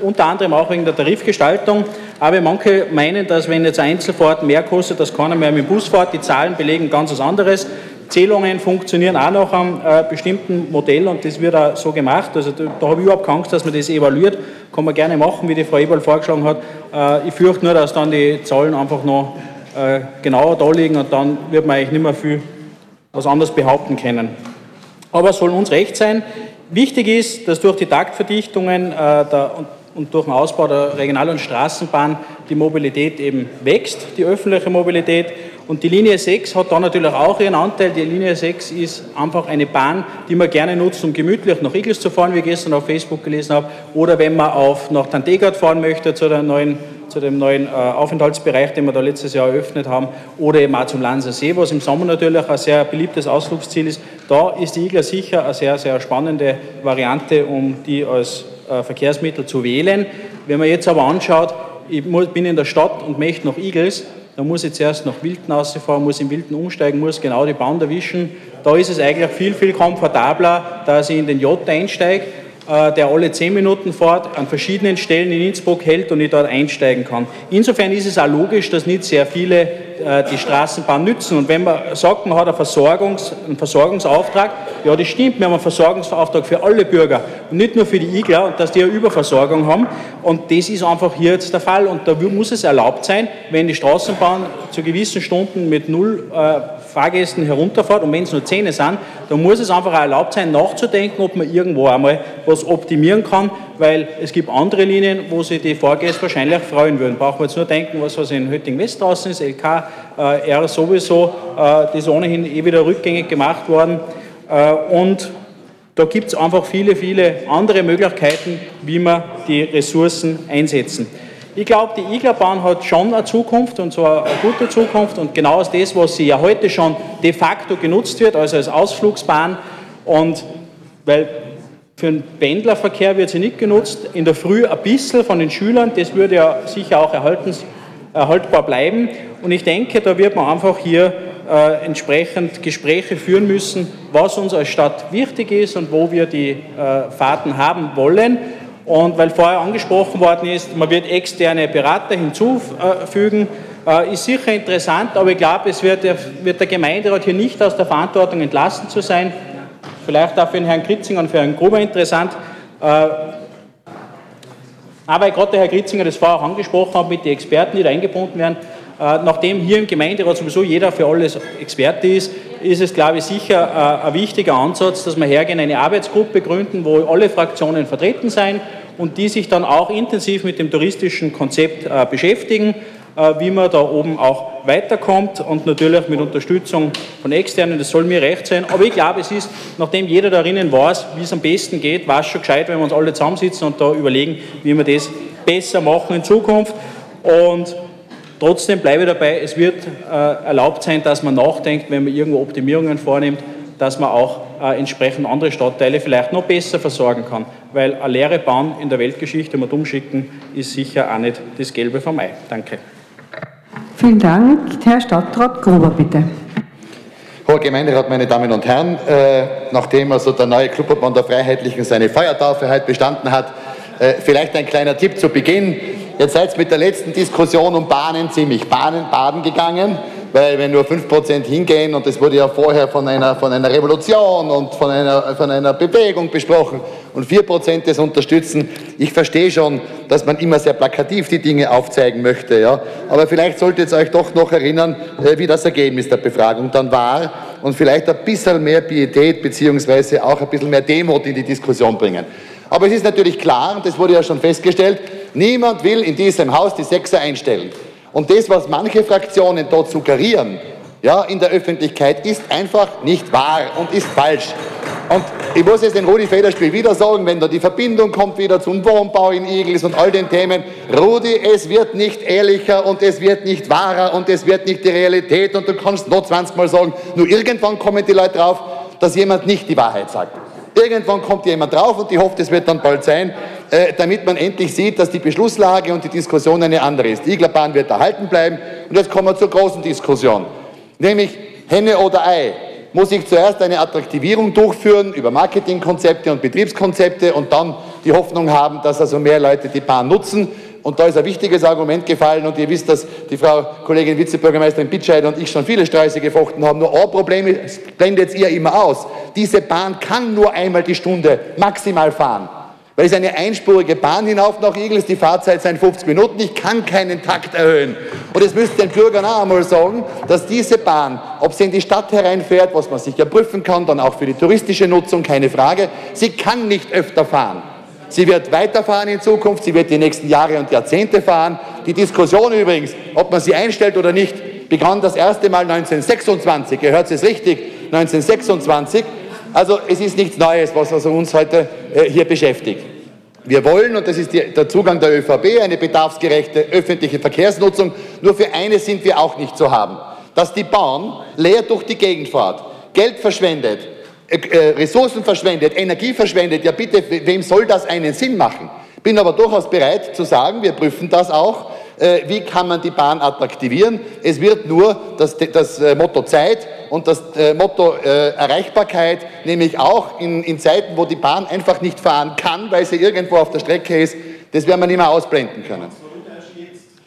unter anderem auch wegen der Tarifgestaltung, aber manche meinen, dass wenn jetzt Einzelfahrt mehr kostet, dass keiner mehr mit dem Bus fährt, die Zahlen belegen ganz was anderes. Zählungen funktionieren auch nach einem äh, bestimmten Modell und das wird auch so gemacht. Also da, da habe ich überhaupt keine Angst, dass man das evaluiert. Kann man gerne machen, wie die Frau Eberl vorgeschlagen hat. Äh, ich fürchte nur, dass dann die Zahlen einfach noch äh, genauer da liegen und dann wird man eigentlich nicht mehr viel was anderes behaupten können. Aber es soll uns recht sein. Wichtig ist, dass durch die Taktverdichtungen äh, der, und, und durch den Ausbau der Regional- und Straßenbahn die Mobilität eben wächst, die öffentliche Mobilität. Und die Linie 6 hat da natürlich auch ihren Anteil. Die Linie 6 ist einfach eine Bahn, die man gerne nutzt, um gemütlich nach Igels zu fahren, wie ich gestern auf Facebook gelesen habe. Oder wenn man auf, nach Tantegard fahren möchte, zu der neuen zu dem neuen äh, Aufenthaltsbereich, den wir da letztes Jahr eröffnet haben, oder eben auch zum Lanser See, was im Sommer natürlich ein sehr beliebtes Ausflugsziel ist. Da ist die Igler sicher eine sehr, sehr spannende Variante, um die als äh, Verkehrsmittel zu wählen. Wenn man jetzt aber anschaut, ich bin in der Stadt und möchte nach Igels, dann muss ich zuerst nach Wilden rausfahren, muss im Wilden umsteigen, muss genau die Bahn erwischen. Da ist es eigentlich viel, viel komfortabler, dass ich in den J einsteige der alle zehn Minuten fährt, an verschiedenen Stellen in Innsbruck hält und ich dort einsteigen kann. Insofern ist es auch logisch, dass nicht sehr viele äh, die Straßenbahn nützen. Und wenn man sagt, man hat einen, Versorgungs-, einen Versorgungsauftrag, ja, das stimmt, wir haben einen Versorgungsauftrag für alle Bürger und nicht nur für die Igler dass die eine Überversorgung haben. Und das ist einfach hier jetzt der Fall. Und da muss es erlaubt sein, wenn die Straßenbahn zu gewissen Stunden mit null äh, Fahrgästen herunterfährt und wenn es nur Zähne sind, dann muss es einfach auch erlaubt sein, nachzudenken, ob man irgendwo einmal was optimieren kann, weil es gibt andere Linien, wo sich die Fahrgäste wahrscheinlich freuen würden. Brauchen wir jetzt nur denken, was, was in Hötting-West draußen ist, LK, äh, R sowieso, äh, das ist ohnehin eh wieder rückgängig gemacht worden. Äh, und da gibt es einfach viele, viele andere Möglichkeiten, wie wir die Ressourcen einsetzen. Ich glaube, die Iglerbahn hat schon eine Zukunft und zwar eine gute Zukunft und genau das, was sie ja heute schon de facto genutzt wird, also als Ausflugsbahn. Und weil für den Pendlerverkehr wird sie nicht genutzt, in der Früh ein bisschen von den Schülern, das würde ja sicher auch erhalten, erhaltbar bleiben. Und ich denke, da wird man einfach hier äh, entsprechend Gespräche führen müssen, was uns als Stadt wichtig ist und wo wir die äh, Fahrten haben wollen. Und weil vorher angesprochen worden ist, man wird externe Berater hinzufügen, äh, ist sicher interessant, aber ich glaube, es wird der, wird der Gemeinderat hier nicht aus der Verantwortung entlassen zu sein. Vielleicht auch für den Herrn Kritzinger und für Herrn Gruber interessant. Äh, aber gerade der Herr Kritzinger das vorher auch angesprochen hat mit den Experten, die da eingebunden werden, nachdem hier im Gemeinderat sowieso jeder für alles Experte ist, ist es, glaube ich, sicher ein wichtiger Ansatz, dass wir hergehen, eine Arbeitsgruppe gründen, wo alle Fraktionen vertreten sein und die sich dann auch intensiv mit dem touristischen Konzept äh, beschäftigen, äh, wie man da oben auch weiterkommt und natürlich mit Unterstützung von Externen, das soll mir recht sein. Aber ich glaube, es ist, nachdem jeder darin weiß, wie es am besten geht, war es schon gescheit, wenn wir uns alle zusammensitzen und da überlegen, wie wir das besser machen in Zukunft. Und trotzdem bleibe ich dabei, es wird äh, erlaubt sein, dass man nachdenkt, wenn man irgendwo Optimierungen vornimmt, dass man auch äh, entsprechend andere Stadtteile vielleicht noch besser versorgen kann. Weil eine leere Bahn in der Weltgeschichte mal umschicken, ist sicher auch nicht das Gelbe vom Ei. Danke. Vielen Dank. Herr Stadtrat Gruber, bitte. Hoher Gemeinderat, meine Damen und Herren, äh, nachdem also der neue Clubverband der Freiheitlichen seine Feiertaufe heute bestanden hat, äh, vielleicht ein kleiner Tipp zu Beginn. Jetzt seid mit der letzten Diskussion um Bahnen ziemlich baden, baden gegangen weil wenn nur 5% hingehen, und das wurde ja vorher von einer, von einer Revolution und von einer, von einer Bewegung besprochen, und 4% das unterstützen, ich verstehe schon, dass man immer sehr plakativ die Dinge aufzeigen möchte, ja. aber vielleicht solltet ihr euch doch noch erinnern, äh, wie das Ergebnis der Befragung dann war und vielleicht ein bisschen mehr Pietät beziehungsweise auch ein bisschen mehr Demut in die Diskussion bringen. Aber es ist natürlich klar, und das wurde ja schon festgestellt, niemand will in diesem Haus die Sechser einstellen. Und das, was manche Fraktionen dort suggerieren, ja, in der Öffentlichkeit, ist einfach nicht wahr und ist falsch. Und ich muss jetzt den Rudi Federspiel wieder sagen, wenn da die Verbindung kommt wieder zum Wohnbau in Igels und all den Themen, Rudi, es wird nicht ehrlicher und es wird nicht wahrer und es wird nicht die Realität und du kannst noch 20 Mal sagen, nur irgendwann kommen die Leute drauf, dass jemand nicht die Wahrheit sagt. Irgendwann kommt jemand drauf und ich hoffe, das wird dann bald sein, äh, damit man endlich sieht, dass die Beschlusslage und die Diskussion eine andere ist. Die Iglerbahn wird erhalten bleiben und jetzt kommen wir zur großen Diskussion, nämlich Henne oder Ei muss ich zuerst eine Attraktivierung durchführen über Marketingkonzepte und Betriebskonzepte und dann die Hoffnung haben, dass also mehr Leute die Bahn nutzen. Und da ist ein wichtiges Argument gefallen und ihr wisst, dass die Frau Kollegin Vizebürgermeisterin Bitscheid und ich schon viele Streiche gefochten haben. Nur ein Problem blendet ihr immer aus. Diese Bahn kann nur einmal die Stunde maximal fahren. Weil es eine einspurige Bahn hinauf nach Igels, die Fahrzeit sind 50 Minuten, ich kann keinen Takt erhöhen. Und es müsste den Bürgern auch einmal sagen, dass diese Bahn, ob sie in die Stadt hereinfährt, was man sich ja prüfen kann, dann auch für die touristische Nutzung, keine Frage, sie kann nicht öfter fahren. Sie wird weiterfahren in Zukunft, sie wird die nächsten Jahre und Jahrzehnte fahren. Die Diskussion übrigens, ob man sie einstellt oder nicht, begann das erste Mal 1926. Ihr hört es richtig, 1926. Also es ist nichts Neues, was also uns heute äh, hier beschäftigt. Wir wollen, und das ist die, der Zugang der ÖVP, eine bedarfsgerechte öffentliche Verkehrsnutzung. Nur für eines sind wir auch nicht zu haben, dass die Bahn leer durch die Gegend fährt, Geld verschwendet, Ressourcen verschwendet, Energie verschwendet. Ja bitte, wem soll das einen Sinn machen? Bin aber durchaus bereit zu sagen, wir prüfen das auch, äh, wie kann man die Bahn attraktivieren. Es wird nur das, das äh, Motto Zeit und das äh, Motto Erreichbarkeit, nämlich auch in, in Zeiten, wo die Bahn einfach nicht fahren kann, weil sie irgendwo auf der Strecke ist, das werden wir nicht mehr ausblenden können.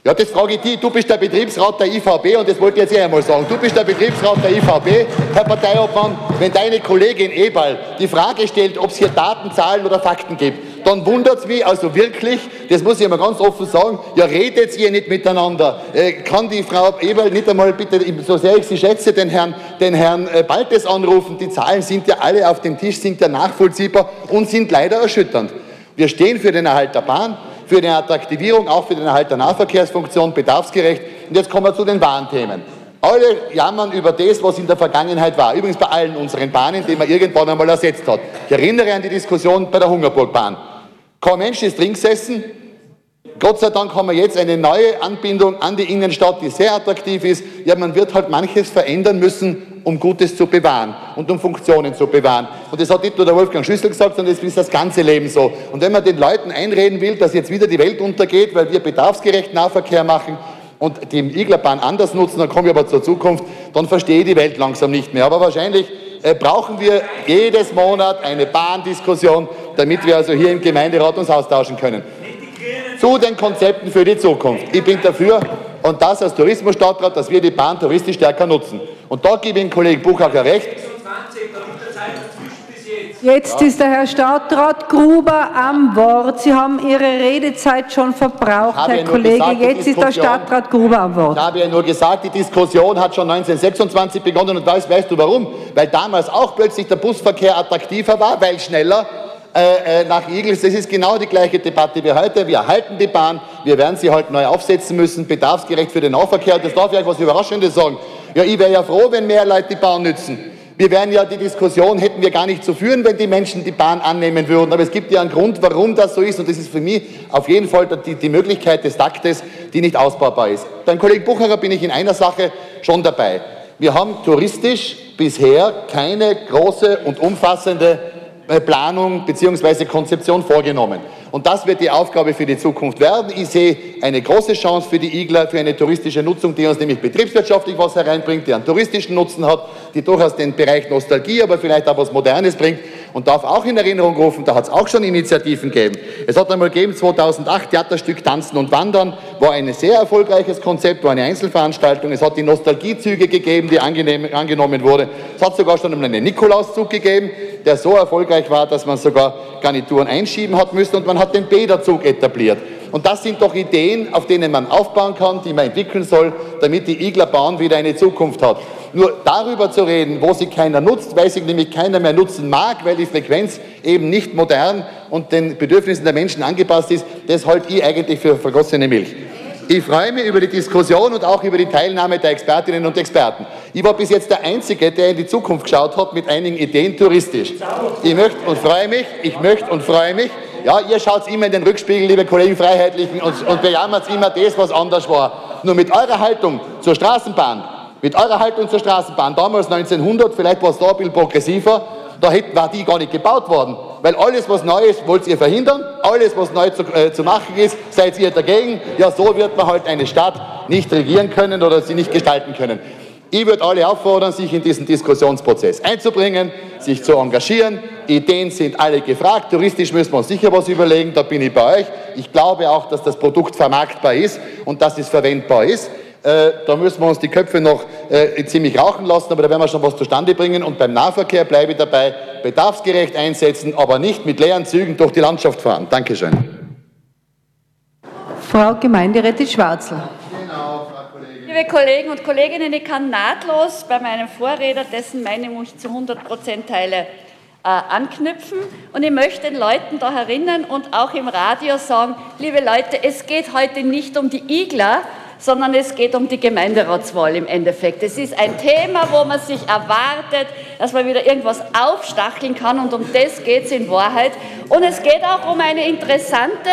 Ja, das frage ich dich. Du bist der Betriebsrat der IVB und das wollte ich jetzt eh einmal sagen. Du bist der Betriebsrat der IVB, Herr Parteiobmann. Wenn deine Kollegin Eberl die Frage stellt, ob es hier Daten, Zahlen oder Fakten gibt, dann wundert es mich also wirklich, das muss ich mal ganz offen sagen, ja, redet ihr nicht miteinander. Äh, kann die Frau Eberl nicht einmal bitte, so sehr ich sie schätze, den Herrn, den Herrn äh, Baltes anrufen? Die Zahlen sind ja alle auf dem Tisch, sind ja nachvollziehbar und sind leider erschütternd. Wir stehen für den Erhalt der Bahn für eine Attraktivierung, auch für den Erhalt der Nahverkehrsfunktion, bedarfsgerecht. Und jetzt kommen wir zu den wahren Themen. Alle jammern über das, was in der Vergangenheit war. Übrigens bei allen unseren Bahnen, die man irgendwann einmal ersetzt hat. Ich erinnere an die Diskussion bei der Hungerburgbahn. Kein Mensch ist drin gesessen, Gott sei Dank haben wir jetzt eine neue Anbindung an die Innenstadt, die sehr attraktiv ist. Ja, man wird halt manches verändern müssen, um Gutes zu bewahren und um Funktionen zu bewahren. Und das hat nicht nur der Wolfgang Schüssel gesagt, sondern das ist das ganze Leben so. Und wenn man den Leuten einreden will, dass jetzt wieder die Welt untergeht, weil wir bedarfsgerecht Nahverkehr machen, und die Iglerbahn anders nutzen, dann kommen wir aber zur Zukunft, dann verstehe ich die Welt langsam nicht mehr. Aber wahrscheinlich äh, brauchen wir jedes Monat eine Bahndiskussion, damit wir also hier im Gemeinderat uns austauschen können zu den Konzepten für die Zukunft. Ich bin dafür, und das als Tourismusstadtrat, dass wir die Bahn touristisch stärker nutzen. Und da gebe ich dem Kollegen Buchacher recht. Jetzt ist der Herr Stadtrat Gruber am Wort. Sie haben Ihre Redezeit schon verbraucht, Herr Kollege. Gesagt, Jetzt ist der Stadtrat Gruber am Wort. Ich habe ja nur gesagt, die Diskussion hat schon 1926 begonnen und weißt, weißt du warum? Weil damals auch plötzlich der Busverkehr attraktiver war, weil schneller äh, äh, nach Igels. Das ist genau die gleiche Debatte wie heute. Wir erhalten die Bahn, wir werden sie halt neu aufsetzen müssen, bedarfsgerecht für den Nahverkehr. Das darf ich euch was Überraschendes sagen. Ja, ich wäre ja froh, wenn mehr Leute die Bahn nützen. Wir wären ja die Diskussion, hätten wir gar nicht zu führen, wenn die Menschen die Bahn annehmen würden. Aber es gibt ja einen Grund, warum das so ist. Und das ist für mich auf jeden Fall die, die Möglichkeit des Taktes, die nicht ausbaubar ist. Beim Kollegen Bucherer bin ich in einer Sache schon dabei. Wir haben touristisch bisher keine große und umfassende Planung bzw. Konzeption vorgenommen. Und das wird die Aufgabe für die Zukunft werden. Ich sehe eine große Chance für die Igler, für eine touristische Nutzung, die uns nämlich betriebswirtschaftlich was hereinbringt, die einen touristischen Nutzen hat, die durchaus den Bereich Nostalgie, aber vielleicht auch was Modernes bringt und darf auch in Erinnerung rufen, da hat es auch schon Initiativen gegeben. Es hat einmal gegeben, 2008, Theaterstück Tanzen und Wandern, war ein sehr erfolgreiches Konzept, war eine Einzelveranstaltung. Es hat die Nostalgiezüge gegeben, die angenommen wurde. Es hat sogar schon einen Nikolauszug gegeben, der so erfolgreich war, dass man sogar Garnituren einschieben hat müssen und man hat den Bäderzug etabliert. Und das sind doch Ideen, auf denen man aufbauen kann, die man entwickeln soll, damit die Iglerbahn wieder eine Zukunft hat. Nur darüber zu reden, wo sie keiner nutzt, weil sie nämlich keiner mehr nutzen mag, weil die Frequenz eben nicht modern und den Bedürfnissen der Menschen angepasst ist, das halte ich eigentlich für vergossene Milch. Ich freue mich über die Diskussion und auch über die Teilnahme der Expertinnen und Experten. Ich war bis jetzt der Einzige, der in die Zukunft geschaut hat mit einigen Ideen touristisch. Ich möchte und freue mich, ich möchte und freue mich. Ja, ihr schaut immer in den Rückspiegel, liebe Kollegen Freiheitlichen, und, und bejammert immer das, was anders war. Nur mit eurer Haltung zur Straßenbahn, mit eurer Haltung zur Straßenbahn, damals 1900, vielleicht war es da ein bisschen progressiver, da war die gar nicht gebaut worden. Weil alles, was neu ist, wollt ihr verhindern. Alles, was neu zu, äh, zu machen ist, seid ihr dagegen. Ja, so wird man halt eine Stadt nicht regieren können oder sie nicht gestalten können. Ich würde alle auffordern, sich in diesen Diskussionsprozess einzubringen, sich zu engagieren. Ideen sind alle gefragt. Touristisch müssen wir uns sicher was überlegen, da bin ich bei euch. Ich glaube auch, dass das Produkt vermarktbar ist und dass es verwendbar ist. Äh, da müssen wir uns die Köpfe noch äh, ziemlich rauchen lassen, aber da werden wir schon was zustande bringen. Und beim Nahverkehr bleibe ich dabei, bedarfsgerecht einsetzen, aber nicht mit leeren Zügen durch die Landschaft fahren. Dankeschön. Frau Gemeinderätin Schwarzl. Liebe Kollegen und Kolleginnen, ich kann nahtlos bei meinem Vorredner, dessen Meinung ich zu 100 Prozent teile, äh, anknüpfen. Und ich möchte den Leuten da erinnern und auch im Radio sagen, liebe Leute, es geht heute nicht um die Igler, sondern es geht um die Gemeinderatswahl im Endeffekt. Es ist ein Thema, wo man sich erwartet, dass man wieder irgendwas aufstacheln kann und um das geht es in Wahrheit. Und es geht auch um eine interessante,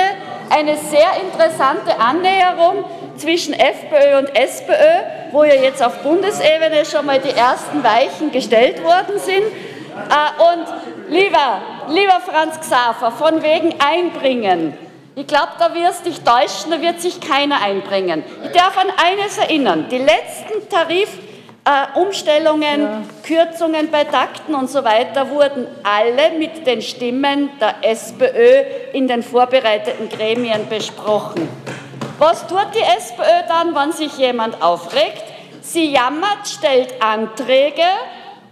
eine sehr interessante Annäherung zwischen FPÖ und SPÖ, wo ja jetzt auf Bundesebene schon mal die ersten Weichen gestellt worden sind. Äh, und lieber, lieber Franz Xaver, von wegen einbringen. Ich glaube, da wirst dich täuschen, da wird sich keiner einbringen. Ich darf an eines erinnern, die letzten Tarifumstellungen, äh, ja. Kürzungen bei Takten und so weiter wurden alle mit den Stimmen der SPÖ in den vorbereiteten Gremien besprochen. Was tut die SPÖ dann, wenn sich jemand aufregt? Sie jammert, stellt Anträge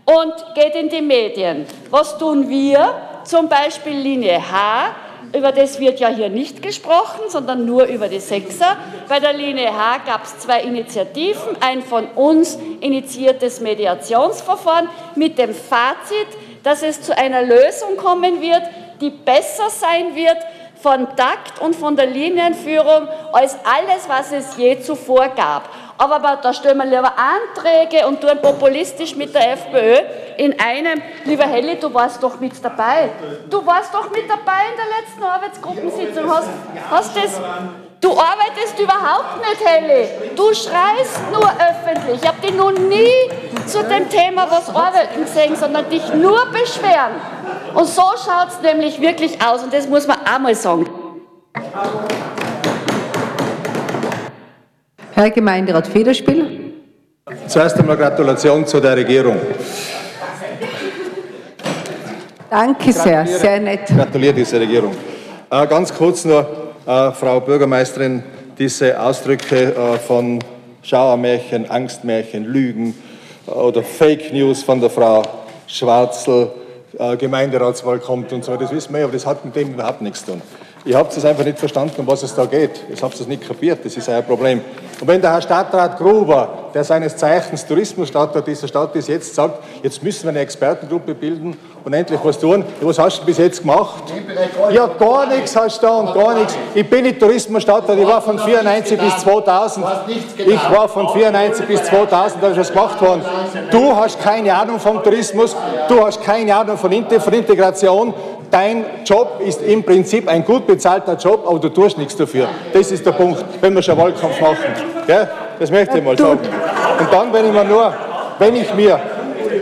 und geht in die Medien. Was tun wir? Zum Beispiel Linie H über das wird ja hier nicht gesprochen, sondern nur über die Sechser. Bei der Linie H gab es zwei Initiativen, ein von uns initiiertes Mediationsverfahren mit dem Fazit, dass es zu einer Lösung kommen wird, die besser sein wird von Takt und von der Linienführung als alles, was es je zuvor gab. Aber da stellen wir lieber Anträge und tun populistisch mit der FPÖ in einem. Lieber Helli, du warst doch mit dabei. Du warst doch mit dabei in der letzten Arbeitsgruppensitzung. Hast, hast das, du arbeitest überhaupt nicht, Helli. Du schreist nur öffentlich. Ich habe dich noch nie zu dem Thema was arbeiten gesehen, sondern dich nur beschweren. Und so schaut es nämlich wirklich aus. Und das muss man auch mal sagen. Herr Gemeinderat Federspiel. Zuerst einmal Gratulation zu der Regierung. Danke sehr, sehr nett. Gratuliere dieser Regierung. Äh, ganz kurz nur, äh, Frau Bürgermeisterin, diese Ausdrücke äh, von Schauermärchen, Angstmärchen, Lügen äh, oder Fake News von der Frau Schwarzl, äh, Gemeinderatswahl kommt und so, das wissen wir, aber das hat mit dem überhaupt nichts zu tun. Ihr habt es einfach nicht verstanden, um was es da geht. Ihr habt es nicht kapiert, das ist euer Problem. Und wenn der Herr Stadtrat Gruber, der seines Zeichens Tourismusstadtrat dieser Stadt ist, jetzt sagt, jetzt müssen wir eine Expertengruppe bilden und endlich was tun, ja, was hast du bis jetzt gemacht? Ja, gar nichts hast du da und gar nichts. Ich bin nicht Tourismusstadtrat, ich war von 94 bis 2000. Ich war von 94 bis 2000, da ist was gemacht worden. Du hast keine Ahnung vom Tourismus, du hast keine Ahnung von Integration, dein Job ist im Prinzip ein gut bezahlter Job, aber du tust nichts dafür. Das ist der Punkt, wenn wir schon Wahlkampf machen. Gell? Das möchte ich mal sagen. Und dann, wenn ich mir nur, wenn ich mir,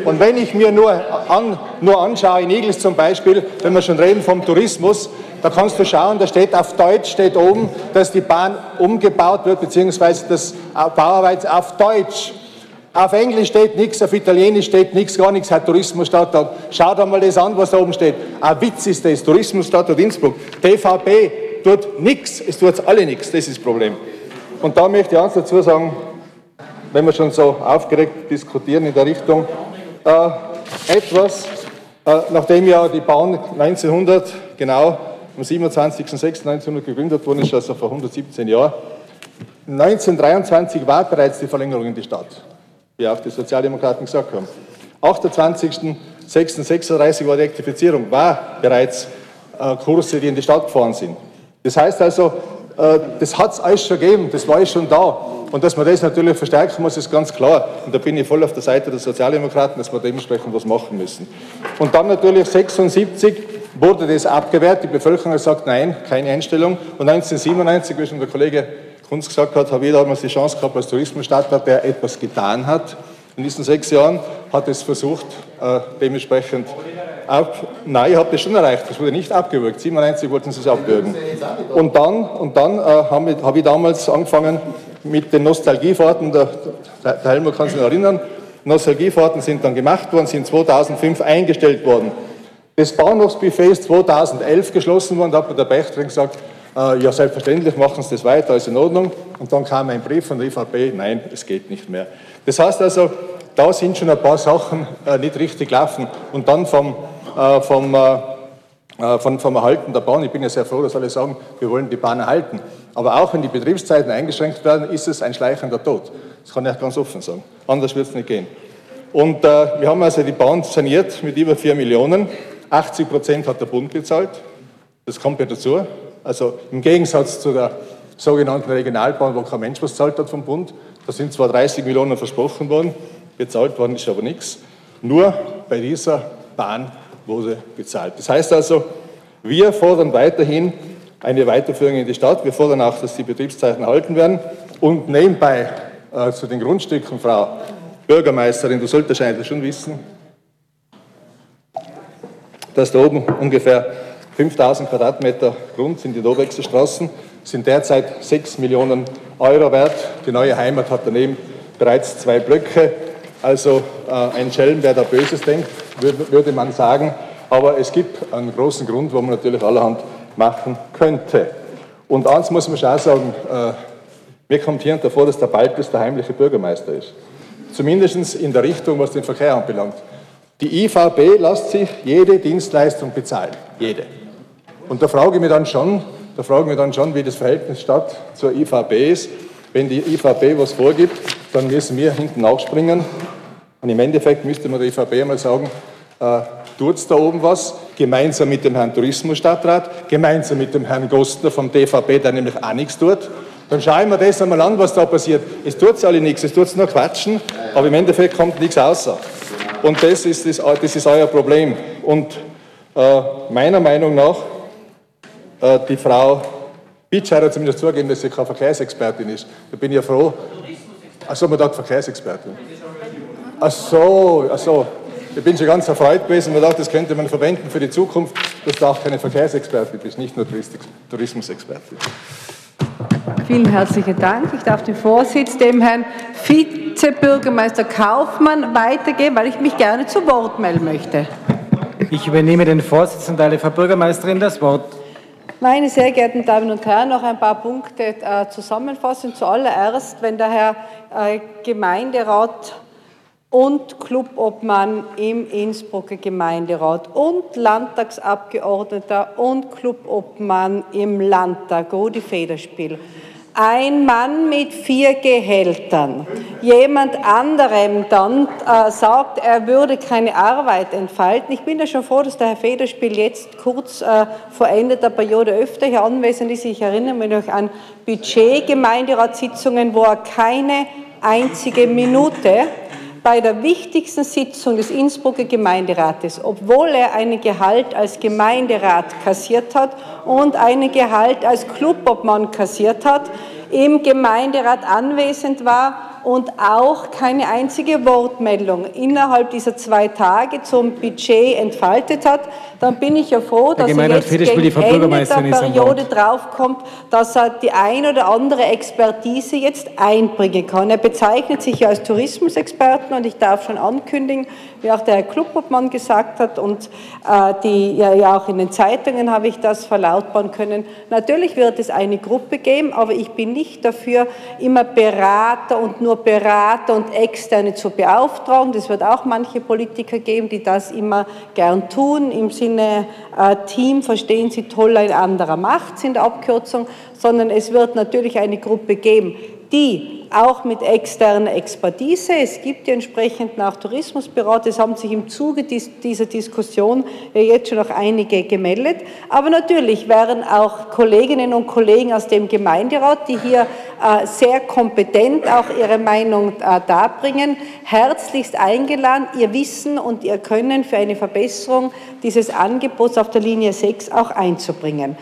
und wenn ich mir nur, an, nur anschaue, in Igels zum Beispiel, wenn wir schon reden vom Tourismus, da kannst du schauen, da steht auf Deutsch, steht oben, dass die Bahn umgebaut wird, beziehungsweise das Bauarbeit auf Deutsch auf Englisch steht nichts, auf Italienisch steht nichts, gar nichts, hat Tourismusstadtort. Schaut einmal das an, was da oben steht. Ein Witz ist das, Tourismusstadtort Innsbruck. TVB tut nichts, es tut alle nichts, das ist das Problem. Und da möchte ich eins dazu sagen, wenn wir schon so aufgeregt diskutieren in der Richtung, äh, etwas, äh, nachdem ja die Bahn 1900, genau am 27.06.1900 gegründet worden ist, also vor 117 Jahren, 1923 war bereits die Verlängerung in die Stadt. Wie auch die Sozialdemokraten gesagt haben. 28.06.36 war die Elektrifizierung, war bereits äh, Kurse, die in die Stadt gefahren sind. Das heißt also, äh, das hat es alles schon gegeben, das war schon da. Und dass man das natürlich verstärken muss, ist ganz klar. Und da bin ich voll auf der Seite der Sozialdemokraten, dass wir dementsprechend was machen müssen. Und dann natürlich 76 wurde das abgewehrt. Die Bevölkerung hat gesagt, nein, keine Einstellung. Und 1997, wie schon der Kollege Kunz gesagt hat, habe ich damals die Chance gehabt als Tourismusstadtrat, der etwas getan hat. In diesen sechs Jahren hat es versucht, äh, dementsprechend ab. Nein, ich habe das schon erreicht. Das wurde nicht abgewürgt. 97 wollten sie es abwürgen. Und dann, und dann äh, habe hab ich damals angefangen mit den Nostalgiefahrten. Der, der Helmut kann sich noch erinnern. Nostalgiefahrten sind dann gemacht worden, sind 2005 eingestellt worden. Das Bahnhofsbuffet ist 2011 geschlossen worden. Da hat mir der Pächter gesagt, äh, ja, selbstverständlich machen Sie das weiter, ist in Ordnung. Und dann kam ein Brief von der IVP, nein, es geht nicht mehr. Das heißt also, da sind schon ein paar Sachen äh, nicht richtig gelaufen. Und dann vom, äh, vom, äh, äh, vom, vom Erhalten der Bahn, ich bin ja sehr froh, dass alle sagen, wir wollen die Bahn erhalten. Aber auch wenn die Betriebszeiten eingeschränkt werden, ist es ein schleichender Tod. Das kann ich ganz offen sagen. Anders wird es nicht gehen. Und äh, wir haben also die Bahn saniert mit über 4 Millionen. 80 Prozent hat der Bund bezahlt. Das kommt ja dazu. Also im Gegensatz zu der sogenannten Regionalbahn, wo kein Mensch was zahlt hat vom Bund. Da sind zwar 30 Millionen versprochen worden, bezahlt worden ist aber nichts. Nur bei dieser Bahn wurde bezahlt. Das heißt also, wir fordern weiterhin eine Weiterführung in die Stadt. Wir fordern auch, dass die Betriebszeiten erhalten werden. Und nebenbei äh, zu den Grundstücken, Frau Bürgermeisterin, du solltest eigentlich schon wissen, dass da oben ungefähr 5000 Quadratmeter Grund sind die Dobexer Straßen, sind derzeit 6 Millionen Euro wert. Die neue Heimat hat daneben bereits zwei Blöcke. Also äh, ein Schelm, wer da Böses denkt, würde, würde man sagen. Aber es gibt einen großen Grund, wo man natürlich allerhand machen könnte. Und eins muss man schon sagen, äh, mir kommt hier und davor, dass der Baltus der heimliche Bürgermeister ist. Zumindest in der Richtung, was den Verkehr anbelangt. Die IVB lässt sich jede Dienstleistung bezahlen. Jede. Und da frage ich mich dann schon, da frage ich mich dann schon, wie das Verhältnis Stadt zur IVB ist. Wenn die IVB was vorgibt, dann müssen wir hinten nachspringen. Und im Endeffekt müsste man der IVB einmal sagen, äh, tut es da oben was, gemeinsam mit dem Herrn Tourismusstadtrat, gemeinsam mit dem Herrn Gostner vom DVB, der nämlich auch nichts tut. Dann schauen wir das einmal an, was da passiert. Es tut alle nichts, es tut nur Quatschen, aber im Endeffekt kommt nichts außer. Und das ist, das, das ist euer Problem. Und äh, meiner Meinung nach äh, die Frau Bitscheider hat zumindest zugegeben, dass sie keine Verkehrsexpertin ist. Da bin ich ja froh. Achso, man sagt Verkehrsexpertin. Ach so, ach so. Ich bin schon ganz erfreut gewesen und dachte, das könnte man verwenden für die Zukunft, dass du auch keine Verkehrsexpertin bist, nicht nur Tourismusexpertin. Vielen herzlichen Dank. Ich darf den Vorsitz dem Herrn Vizebürgermeister Kaufmann weitergeben, weil ich mich gerne zu Wort melden möchte. Ich übernehme den Vorsitz und teile Frau Bürgermeisterin das Wort. Meine sehr geehrten Damen und Herren, noch ein paar Punkte äh, zusammenfassen. Zuallererst, wenn der Herr äh, Gemeinderat und Clubobmann im Innsbrucker Gemeinderat und Landtagsabgeordneter und Clubobmann im Landtag, Rudi Federspiel, ein Mann mit vier Gehältern jemand anderem dann äh, sagt, er würde keine Arbeit entfalten. Ich bin ja schon froh, dass der Herr Federspiel jetzt kurz äh, vor Ende der Periode öfter hier anwesend ist. Ich erinnere mich noch an Budget-Gemeinderatssitzungen, wo er keine einzige Minute bei der wichtigsten Sitzung des Innsbrucker Gemeinderates, obwohl er einen Gehalt als Gemeinderat kassiert hat und einen Gehalt als Clubobmann kassiert hat, im Gemeinderat anwesend war und auch keine einzige Wortmeldung innerhalb dieser zwei Tage zum Budget entfaltet hat, dann bin ich ja froh, dass er jetzt gegen Ende der Periode draufkommt, dass er die ein oder andere Expertise jetzt einbringen kann. Er bezeichnet sich ja als Tourismusexperten und ich darf schon ankündigen, wie auch der Herr Kluppobmann gesagt hat und äh, die, ja, ja auch in den Zeitungen habe ich das verlautbaren können. Natürlich wird es eine Gruppe geben, aber ich bin nicht dafür, immer Berater und nur Berater und Externe zu beauftragen. Es wird auch manche Politiker geben, die das immer gern tun, im Sinne äh, Team verstehen Sie toll, ein anderer macht in der Abkürzung, sondern es wird natürlich eine Gruppe geben, die auch mit externer Expertise. Es gibt ja entsprechend auch Tourismusberater, es haben sich im Zuge dieser Diskussion jetzt schon noch einige gemeldet. Aber natürlich wären auch Kolleginnen und Kollegen aus dem Gemeinderat, die hier äh, sehr kompetent auch ihre Meinung äh, darbringen, herzlichst eingeladen, ihr Wissen und ihr Können für eine Verbesserung dieses Angebots auf der Linie 6 auch einzubringen.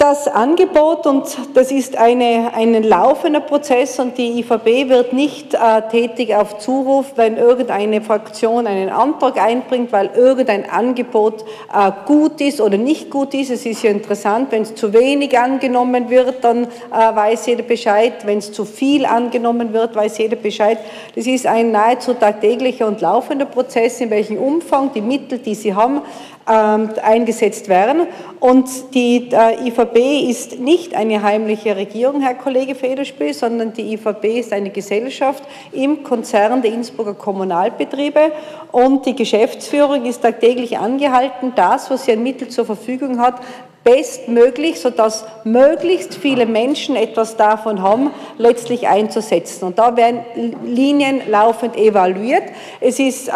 Das Angebot, und das ist eine, ein laufender Prozess und die IVB wird nicht äh, tätig auf Zuruf, wenn irgendeine Fraktion einen Antrag einbringt, weil irgendein Angebot äh, gut ist oder nicht gut ist. Es ist ja interessant, wenn es zu wenig angenommen wird, dann äh, weiß jeder Bescheid. Wenn es zu viel angenommen wird, weiß jeder Bescheid. Das ist ein nahezu tagtäglicher und laufender Prozess, in welchem Umfang die Mittel, die Sie haben, eingesetzt werden. Und die äh, IVB ist nicht eine heimliche Regierung, Herr Kollege Federspiel, sondern die IVB ist eine Gesellschaft im Konzern der Innsbrucker Kommunalbetriebe und die Geschäftsführung ist tagtäglich angehalten, das, was sie an Mitteln zur Verfügung hat, bestmöglich, sodass möglichst viele Menschen etwas davon haben, letztlich einzusetzen. Und da werden Linien laufend evaluiert. Es ist, äh,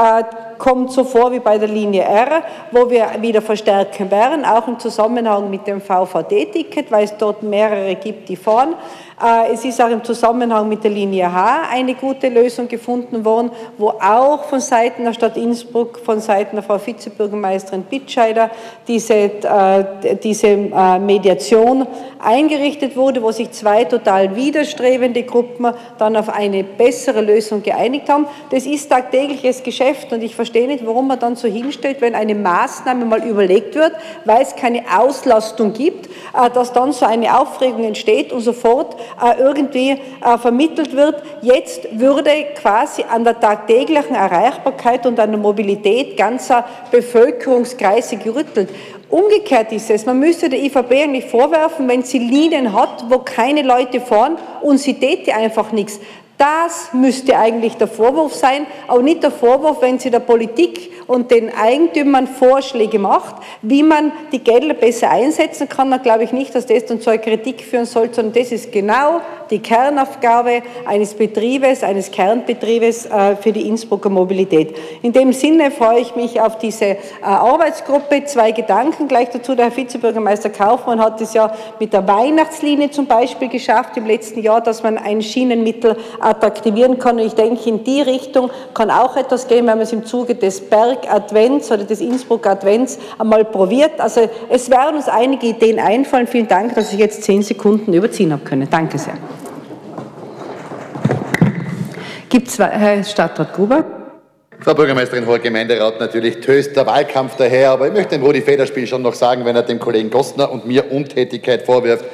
kommt so vor wie bei der Linie R, wo wir wieder verstärken werden, auch im Zusammenhang mit dem VVD-Ticket, weil es dort mehrere gibt, die fahren. Äh, es ist auch im Zusammenhang mit der Linie H eine gute Lösung gefunden worden, wo auch von Seiten der Stadt Innsbruck, von Seiten der Frau Vizebürgermeisterin Bitscheider diese, äh, diese äh, Mediation eingerichtet wurde, wo sich zwei total widerstrebende Gruppen dann auf eine bessere Lösung geeinigt haben. Das ist tagtägliches Geschäft und ich verstehe nicht, warum man dann so hinstellt, wenn eine Maßnahme mal überlegt wird, weil es keine Auslastung gibt, dass dann so eine Aufregung entsteht und sofort irgendwie äh, vermittelt wird. Jetzt würde quasi an der tagtäglichen Erreichbarkeit und an der Mobilität ganzer Bevölkerungskreise gerüttelt. Umgekehrt ist es, man müsste der IVB eigentlich vorwerfen, wenn sie Linien hat, wo keine Leute fahren und sie täte einfach nichts. Das müsste eigentlich der Vorwurf sein, aber nicht der Vorwurf, wenn sie der Politik und den Eigentümern Vorschläge macht, wie man die Gelder besser einsetzen kann, dann glaube ich nicht, dass das dann zur Kritik führen soll, sondern das ist genau die Kernaufgabe eines Betriebes, eines Kernbetriebes äh, für die Innsbrucker Mobilität. In dem Sinne freue ich mich auf diese äh, Arbeitsgruppe. Zwei Gedanken gleich dazu. Der Herr Vizebürgermeister Kaufmann hat es ja mit der Weihnachtslinie zum Beispiel geschafft im letzten Jahr, dass man ein Schienenmittel attraktivieren kann. Und ich denke, in die Richtung kann auch etwas gehen, wenn man es im Zuge des Berg-Advents oder des Innsbruck-Advents einmal probiert. Also es werden uns einige Ideen einfallen. Vielen Dank, dass ich jetzt zehn Sekunden überziehen habe können. Danke sehr. Gibt es, Herr Stadtrat Gruber? Frau Bürgermeisterin, Hoher Gemeinderat, natürlich töst der Wahlkampf daher, aber ich möchte dem Rudi Federspiel schon noch sagen, wenn er dem Kollegen Gostner und mir Untätigkeit vorwirft.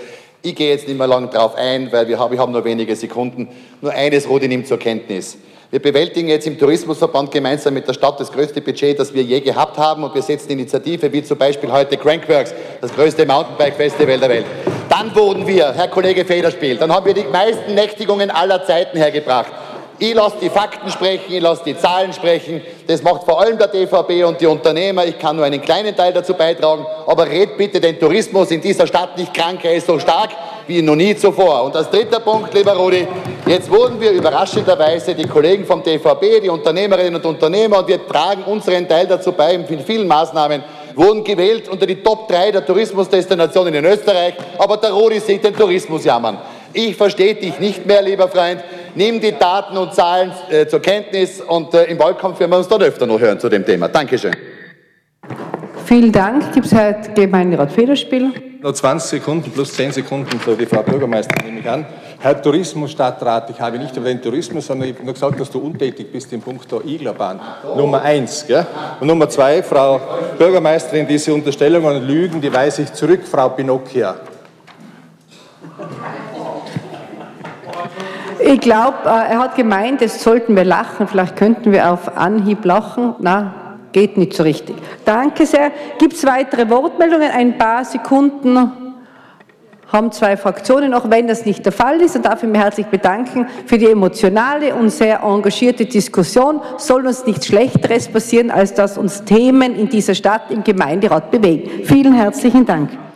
Ich gehe jetzt nicht mehr lang darauf ein, weil wir haben, ich habe nur wenige Sekunden. Nur eines, Rudi nimmt zur Kenntnis. Wir bewältigen jetzt im Tourismusverband gemeinsam mit der Stadt das größte Budget, das wir je gehabt haben und wir setzen Initiative wie zum Beispiel heute Crankworks, das größte Mountainbike-Festival der Welt. Dann wurden wir, Herr Kollege Federspiel, dann haben wir die meisten Nächtigungen aller Zeiten hergebracht. Ich lasse die Fakten sprechen, ich lasse die Zahlen sprechen. Das macht vor allem der DVB und die Unternehmer. Ich kann nur einen kleinen Teil dazu beitragen. Aber red bitte den Tourismus in dieser Stadt nicht krank. Er ist so stark wie noch nie zuvor. Und als dritter Punkt, lieber Rudi, jetzt wurden wir überraschenderweise, die Kollegen vom DVB, die Unternehmerinnen und Unternehmer, und wir tragen unseren Teil dazu bei, mit vielen Maßnahmen, wurden gewählt unter die Top 3 der Tourismusdestinationen in Österreich. Aber der Rudi sieht den Tourismus jammern. Ich verstehe dich nicht mehr, lieber Freund. Nimm die Daten und Zahlen äh, zur Kenntnis und äh, im Wahlkampf werden wir uns dann öfter noch hören zu dem Thema. Dankeschön. Vielen Dank. Gibt es Herr Gemeinderat Federspiel? Noch 20 Sekunden plus 10 Sekunden für die Frau Bürgermeisterin nehme ich an. Herr Tourismusstadtrat, ich habe nicht über den Tourismus, sondern ich habe nur gesagt, dass du untätig bist im Punkt der Iglerbahn. Nummer eins. Gell? Und Nummer zwei, Frau Bürgermeisterin, diese Unterstellungen und Lügen, die weise ich zurück, Frau Pinocchia. Ich glaube, äh, er hat gemeint, es sollten wir lachen. Vielleicht könnten wir auf Anhieb lachen. Na, geht nicht so richtig. Danke sehr. Gibt es weitere Wortmeldungen? Ein paar Sekunden haben zwei Fraktionen, auch wenn das nicht der Fall ist. Und darf ich mich herzlich bedanken für die emotionale und sehr engagierte Diskussion. Soll uns nichts Schlechteres passieren, als dass uns Themen in dieser Stadt im Gemeinderat bewegen. Vielen herzlichen Dank.